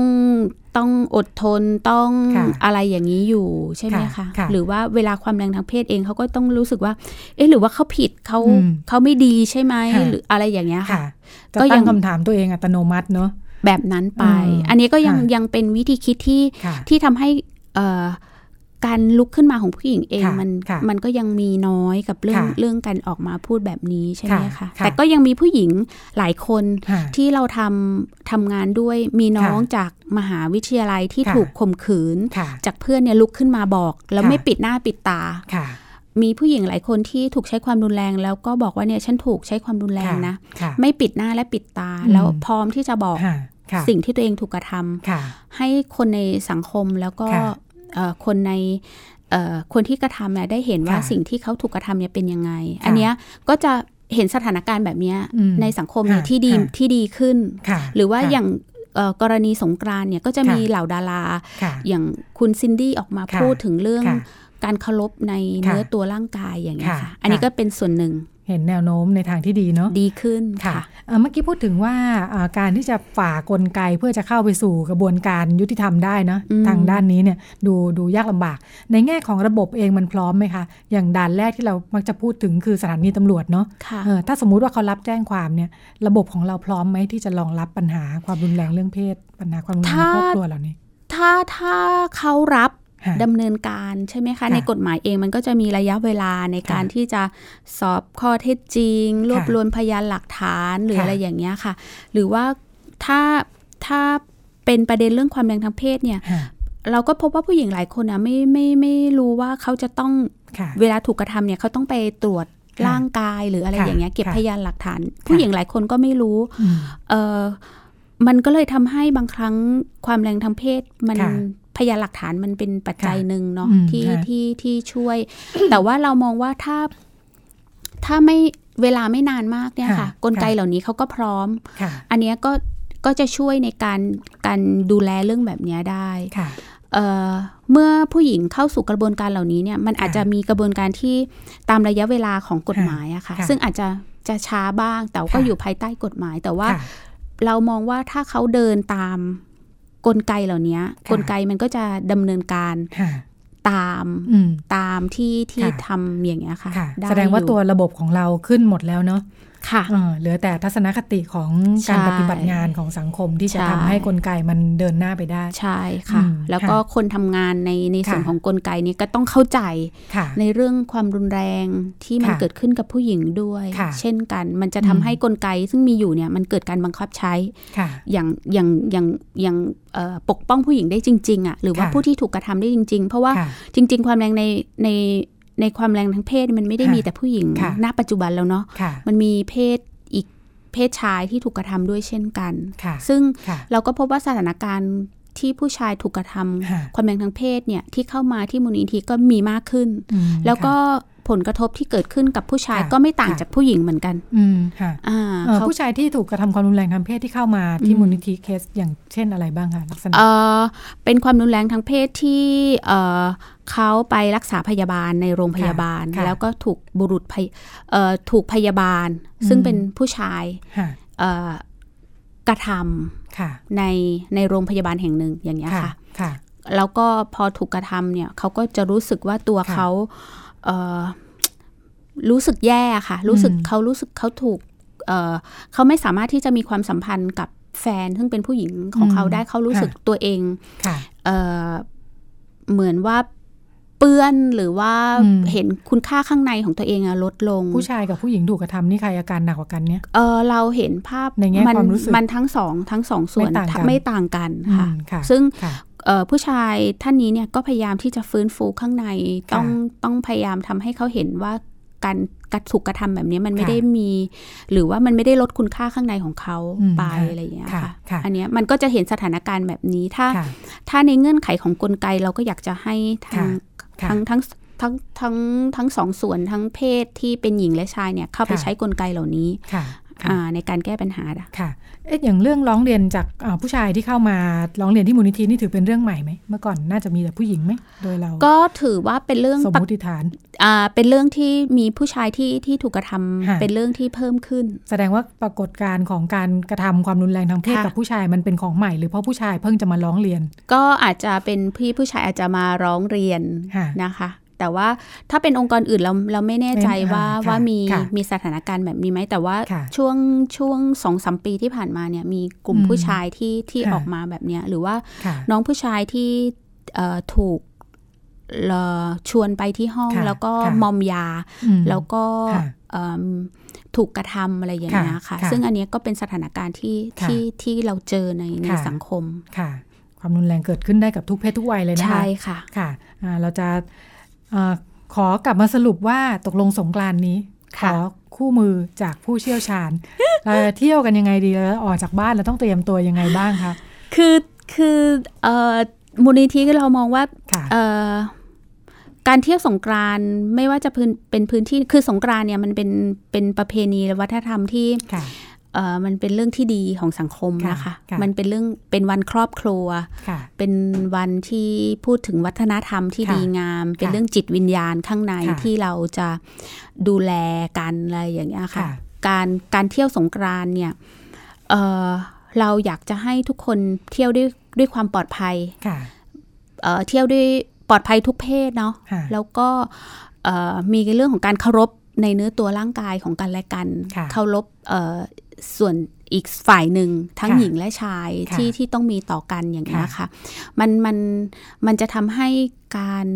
ต้องอดทนต้องค่ะอะไรอย่างนี้อยู่ใช่ไหมค่ะคะค่ะหรือว่าเวลาความแรงทางเพศเองเขาก็ต้องรู้สึกว่า เอ๊ะหรือว่าเขาผิดเขาอืมเขาไม่ดีใช่ไหมค่ะหรืออะไรอย่างเงี้ยค่ะค่ะก็ก็ยัตั้งงคำถามตัวเองอัตโนมัติเนอะ แบบนั้นไปอืมอันนี้ก็ยังค่ะยังเป็นวิธีคิดที่ค่ะที่ทำให้เอ่อการลุกขึ้นมาของผู้หญิงเองค่ะมันค่ะมันก็ยังมีน้อยกับเรื่องค่ะเรื่องการออกมาพูดแบบนี้ใช่ไหมค่ะคะค่ะแต่ก็ยังมีผู้หญิงหลายคนค่ะที่เราทำทำงานด้วยมีน้องค่ะจากมหาวิทยาลัยที่ค่ะถูกข่มขืนค่ะจากเพื่อนเนี่ยลุกขึ้นมาบอก แล้วค่ะไม่ปิดหน้าปิดตาค่ะ มีผู้หญิงหลายคนที่ถูกใช้ความรุนแรง แล้วก็บอกว่าเนี่ยฉันถูกใช้ความรุนแรงนะค่ะไม่ปิดหน้าและปิดตาอืมแล้วพร้อมที่จะบอกค่ะค่ะสิ่งที่ตัวเองถูกกระทำค่ะให้คนในสังคมแล้วก็ค่ะเอ่อคนในเอ่อคนที่กระทำเนี่ยได้เห็นว่าค่ะสิ่งที่เขาถูกกระทำเนี่ยเป็นยังไงค่ะอันเนี้ยก็จะเห็นสถานการณ์แบบเนี้ยอืมในสังคมเนี่ยค่ะที่ดีค่ะที่ดีขึ้นค่ะหรือว่าค่ะอย่างเอ่อกรณีสงกรานต์เนี่ยก็จะมีค่ะเหล่าดาราค่ะอย่างคุณซินดี้ออกมาค่ะพูดถึงเรื่องค่ะ การเคารพในค่ะเนื้อตัวร่างกายอย่างเงี้ยค่ะค่ะอันนี้ค่ะก็เป็นส่วนหนึ่งเห็นแนวโน้มในทางที่ดีเนาะดีขึ้นค่ะค่ะเอ่อเมื่อกี้พูดถึงว่าอ่าการที่จะฝ่ากลไกเพื่อจะเข้าไปสู่กระบวนการยุติธรรมได้นะอืมทางด้านนี้เนี่ยดูดูยากลำบาก ในแง่ของระบบเองมันพร้อมไหมคะ อย่างด่านแรกที่เรามักจะพูดถึงคือสถานีตำรวจเนาะค่ะเออถ้าสมมุติว่าเขารับแจ้งความเนี่ยระบบของเราพร้อมไหมที่จะรองรับปัญหาความรุนแรงเรื่องเพศ ปัญหาความรุนแรงในถ้าครอบครัวเหล่านี้ ถ้าถ้าเขารับค่ะ ดำเนินการใช่ไหมคะค่ะในกฎหมายเองมันก็จะมีระยะเวลาในการค่ะที่จะสอบข้อเท็จจริง รวบค่ะรวมพยานหลักฐานหรือค่ะอะไรอย่างเงี้ยค่ะ หรือว่าถ้าถ้าเป็นประเด็นเรื่องความแรงทางเพศเนี่ยค่ะเราก็พบว่าผู้หญิงหลายคนนะไม่ไม่ไม่รู้ว่าเขาจะต้องค่ะเวลาถูกกระทำเนี่ยเขาต้องไปตรวจค่ะร่างกายหรืออะไรค่ะอย่างเงี้ยเก็บค่ะพยานหลักฐาน ผู้หญิงหลายคนก็ไม่รู้อืมเออมันก็เลยทำให้บางครั้งความแรงทางเพศมันค่ะ พยานหลักฐานมันเป็นปัจจัยค่ะหนึ่งเนาะอืมที่ค่ะที่ที่ช่วย แต่ว่าเรามองว่าถ้าถ้าไม่เวลาไม่นานมากเนี่ยค่ะค่ะกลไกค่ะเหล่านี้เขาก็พร้อมค่ะอันเนี้ยก็ก็จะช่วยในการการดูแลเรื่องแบบนี้ได้ค่ะเอ่อเมื่อผู้หญิงเข้าสู่กระบวนการเหล่านี้เนี่ยมันอาจจะมีกระบวนการที่ตามระยะเวลาของกฎหมายอะค่ะค่ะซึ่งอาจจะจะช้าบ้างแต่ก็ค่ะอยู่ภายใต้กฎหมาย แต่ว่าค่ะเรามองว่าถ้าเขาเดินตาม กลไกเหล่านี้ค่ะกลไกมันก็จะดำเนินการค่ะตามอืมตามที่ที่ค่ะทำอย่างเงี้ยค่ะค่ะไแสดงว่าอยู่ตัวระบบของเราขึ้นหมดแล้วเนาะ ค่ะเออเหลือแต่ทัศนคติของการใช่ปฏิบัติงานของสังคมที่จะใช่ทำให้กลไกมันเดินหน้าไปได้ ใช่ค่ะอืมแล้วก็คนทำงานในในส่วนค่ะของกลไกนี้ก็ต้องเข้าใจค่ะในเรื่องความรุนแรงที่มันค่ะเกิดขึ้นกับผู้หญิงด้วยค่ะเช่นกันมันจะทำอืมให้กลไกซึ่งมีอยู่เนี่ยมันเกิดการบังคับใช้ค่ะอย่างอย่างอย่างอย่างเอ่อปกป้องผู้หญิงได้จริงๆอะหรือว่าค่ะผู้ที่ถูกกระทำได้จริง ๆ เพราะว่าค่ะจริง ๆ ความแรงในใน ในความแรงทางเพศมันไม่ได้ค่ะมีแต่ผู้หญิงค่ะณปัจจุบันแล้วเนาะค่ะมันมีเพศอีกเพศชายที่ถูกกระทำด้วยเช่นกันค่ะซึ่งค่ะเราก็พบว่าสถานการณ์ที่ผู้ชายถูกกระทำค่ะความแรงทางเพศเนี่ยที่เข้ามาที่มูลนิธิก็มีมากขึ้นอืมแล้วก็ค่ะ ผลกระทบที่เกิดขึ้นกับผู้ชายค่ะก็ไม่ต่างค่ะจากผู้หญิงเหมือนกัน อืมค่ะอ่าเอ่อเขาผู้ชายที่ถูกกระทำความรุนแรงทางเพศที่เข้ามาที่อืมมูลนิธิเคสอย่างเช่นอะไรบ้างคะลักษณะเอ่อเป็นความรุนแรงทางเพศที่เอ่อเขาไปรักษาพยาบาลในโรงพยาบาลค่ะแล้วก็ถูกบุรุษพยเอ่อถูกพยาบาล ซึ่งอืมเป็นผู้ชายค่ะเอ่อกระทำค่ะในในโรงพยาบาลแห่งหนึ่งอย่างเงี้ยค่ะค่ะค่ะ แล้วก็พอถูกกระทำเนี่ยเขาก็จะรู้สึกว่าตัวค่ะเขาเอ่อ รู้สึกแย่ค่ะ รู้สึกอืมเขารู้สึกเขาถูกเอ่อเขาไม่สามารถที่จะมีความสัมพันธ์กับแฟนซึ่งเป็นผู้หญิงของเขาได้เขารู้สึกตัวเองค่ะเอ่อเหมือนว่าเปื้อนหรือว่าอืมเห็นคุณค่าข้างในของตัวเองอะลดลง ผู้ชายกับผู้หญิงถูกกระทำนี่ใครอาการหนักกว่ากันเนี่ยเออเราเห็นภาพในแง่มัความรู้สึกมันทั้งสองทั้งสองส่วนไม่ต่างกันไม่ต่างกันค่ะอืมค่ะ ซึ่งค่ะเอ่อ ผู้ชายท่านนี้เนี่ยก็พยายามที่จะฟื้นฟูข้างในค่ะต้องต้องพยายามทำให้เขาเห็นว่าการการถูกกระทำแบบนี้มันไม่ค่ะได้มี หรือว่ามันไม่ได้ลดคุณค่าข้างในของเขาอืมไปค่ะอะไรอย่างเงี้ยค่ะค่ะค่ะอันเนี้ยมันก็จะเห็นสถานการณ์แบบนี้ถ้าค่ะถ้าในเงื่อนไขของกลไกเราก็อยากจะให้ทั้งค่ะทั้งทั้งทั้งทั้งทั้งสองส่วนทั้งเพศที่เป็นหญิงและชายเนี่ยเข้าไปค่ะใช้กลไกเหล่านี้ค่ะค่ะอ่า ในการแก้ปัญหาค่ะเอ๊ะอย่างเรื่องร้องเรียนจากอ่าผู้ชายที่เข้ามาร้องเรียนที่มูลนิธินี่ถือเป็นเรื่องใหม่ไหมเมื่อก่อนน่าจะมีแต่ผู้หญิงไหมโดยเรา ก็ถือว่าเป็นเรื่องสมปกมติฐานอ่าเป็นเรื่องที่มีผู้ชายที่ที่ถูกกระทำค่ะเป็นเรื่องที่เพิ่มขึ้น แสดงว่าปรากฏการณ์ของการกระทำความรุนแรงทางเพศค่ะกับผู้ชายมันเป็นของใหม่หรือเพราะผู้ชายเพิ่งจะมาร้องเรียน ก็อาจจะเป็นพี่ผู้ชายอาจจะมาร้องเรียนค่ะนะคะ แต่ว่าถ้าเป็นองค์กรอื่นเราเราไม่แน่ใจไม่ว่าอ่าค่ะว่ามีค่ะมีสถานการณ์แบบนี้ไหมแต่ว่าค่ะช่วงช่วงสองสามปีที่ผ่านมาเนี่ยมีกลุ่มอืมผู้ชายที่ที่ค่ะออกมาแบบเนี้ยหรือว่าค่ะน้องผู้ชายที่เอ่อถูกเอ่อชวนไปที่ห้องค่ะแล้วก็ค่ะมอมยาอืมแล้วก็ค่ะเอิ่มถูกกระทำอะไรอย่างเงี้ยค่ะค่ะค่ะซึ่งอันเนี้ยก็เป็นสถานการณ์ที่ค่ะที่ที่เราเจอในในค่ะสังคมค่ะ ความรุนแรงเกิดขึ้นได้กับทุกเพศทุกวัยเลยนะคะใช่ค่ะค่ะอ่าเราจะเออ ขอกลับมาสรุปว่าตกลงสงกรานต์นี้ขค่ะอคู่มือจากผู้เชี่ยวชาญเราจะเที่ยวกันยังไงดีแล้วออกจากบ้านเราต้องเตรียมตัวยังไงบ้างคะคือคือเอ่อมูลนิธิเรามองว่าค่ะเอ่อการเที่ยวสงกรานต์ไม่ว่าจะพื้นเป็นพื้นที่คือสงกรานต์เนี่ยมันเป็นเป็นประเพณีและวัฒนธรรมที่ค่ะเอ่อ มันเป็นเรื่องที่ดีของสังคมนะคะค่ะค่ะมันเป็นเรื่องเป็นวันครอบครัวค่ะเป็นวันที่พูดถึงวัฒนธรรมที่ค่ะดีงาม เป็นค่ะเรื่องจิตวิญญาณข้างในค่ะที่เราจะดูแลกันอะไรอย่างเงี้ยค่ะค่ะการการเที่ยวสงกรานต์เนี่ยเอ่อเราอยากจะให้ทุกคนเที่ยวด้วยด้วยความปลอดภัยค่ะเอ่อเที่ยวด้วยปลอดภัยทุกเพศเนาะค่ะแล้วก็เอ่อมีเรื่องของการเคารพในเนื้อตัวร่างกายของกันและกันค่ะเคารพเอ่อ ส่วนอีกฝ่ายหนึ่งทั้งค่ะหญิงและชายค่ะที่ที่ต้องมีต่อกันอย่างนี้ยค่ะค่ะ มันมันมันจะทำให้การ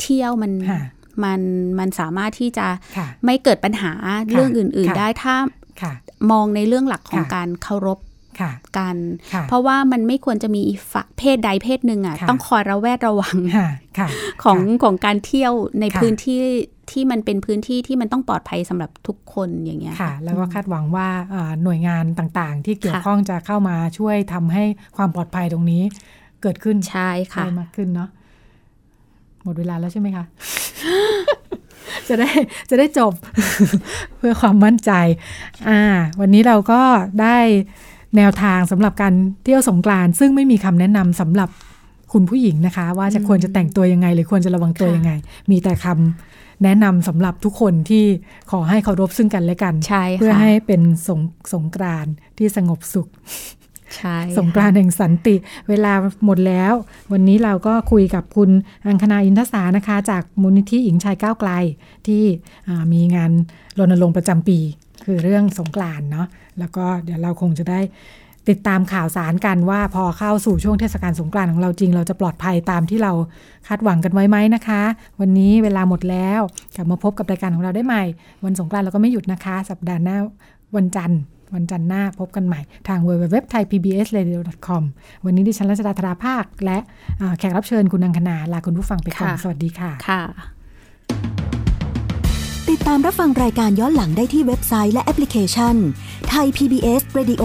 เที่ยวมันค่ะมันมันสามารถที่จะค่ะไม่เกิดปัญหาเรื่องอื่นค่ะๆได้ถ้าค่ะมองในเรื่องหลักของค่ะการเคารพค่ะกันค่ะเพราะว่ามันไม่ควรจะมีอีกฝ่ายเพศใดเพศหนึ่งอะค่ะต้องคอยระแวดระวังค่ะค่ะของของการเที่ยวในค่ะพื้นที่ ที่มันเป็นพื้นที่ที่มันต้องปลอดภัยสำหรับทุกคนอย่างเงี้ยค่ะ แล้วก็คาดหวังว่าอ่าหน่วยงานต่างๆ ที่เกี่ยวค่ะข้องจะเข้ามาช่วยทำให้ความปลอดภัยตรงนี้ เกิดขึ้นใช่ค่ะได้มากขึ้นเนาะหมดเวลาแล้วใช่ไหมคะจะได้จะได้จบเพื่อความมั่นใจ อ่า วันนี้เราก็ได้แนวทางสำหรับการเที่ยวสงกรานต์ซึ่งไม่มีคำแนะนำสำหรับคุณผู้หญิงนะคะ ว่าจะควรจะแต่งตัวยังไง หรือควรจะระวังตัวยังไง มีแต่คำ แนะนำสำหรับทุกคนที่ขอให้เคารพซึ่งกันและกันใช่ค่ะเพื่อให้เป็นสงสงกรานต์ที่สงบสุขใช่สงกรานต์แห่งสันติ เวลาหมดแล้ว วันนี้เราก็คุยกับคุณอังคณาอินทศานะคะ จากมูลนิธิหญิงชายก้าวไกลที่อ่ามีงานรณรงค์ประจำปี คือเรื่องสงกรานต์เนาะแล้วก็เดี๋ยวเราคงจะได้ ติดตามข่าวสารกันว่าพอเข้าสู่ช่วงเทศกาลสงกรานต์ของเราจริง เราจะปลอดภัยตามที่เราคาดหวังกันไว้ไหมนะคะ วันนี้เวลาหมดแล้วกลับมาพบกับรายการของเราได้ใหม่ วันสงกรานต์เราก็ไม่หยุดนะคะ สัปดาห์หน้าวันจันทร์วันจันทร์หน้าพบกันใหม่ทาง w w w t h a i p b s r a d i o c o m วันนี้ดิฉันรัชดาธราภาค และอ่าแขกรับเชิญคุณอังคณาลาคุณผู้ฟังไปก่อน สวัสดีค่ะค่ะ ติดตามรับฟังรายการย้อนหลังได้ที่เว็บไซต์และแอปพลิเคชันไทย PBS Radio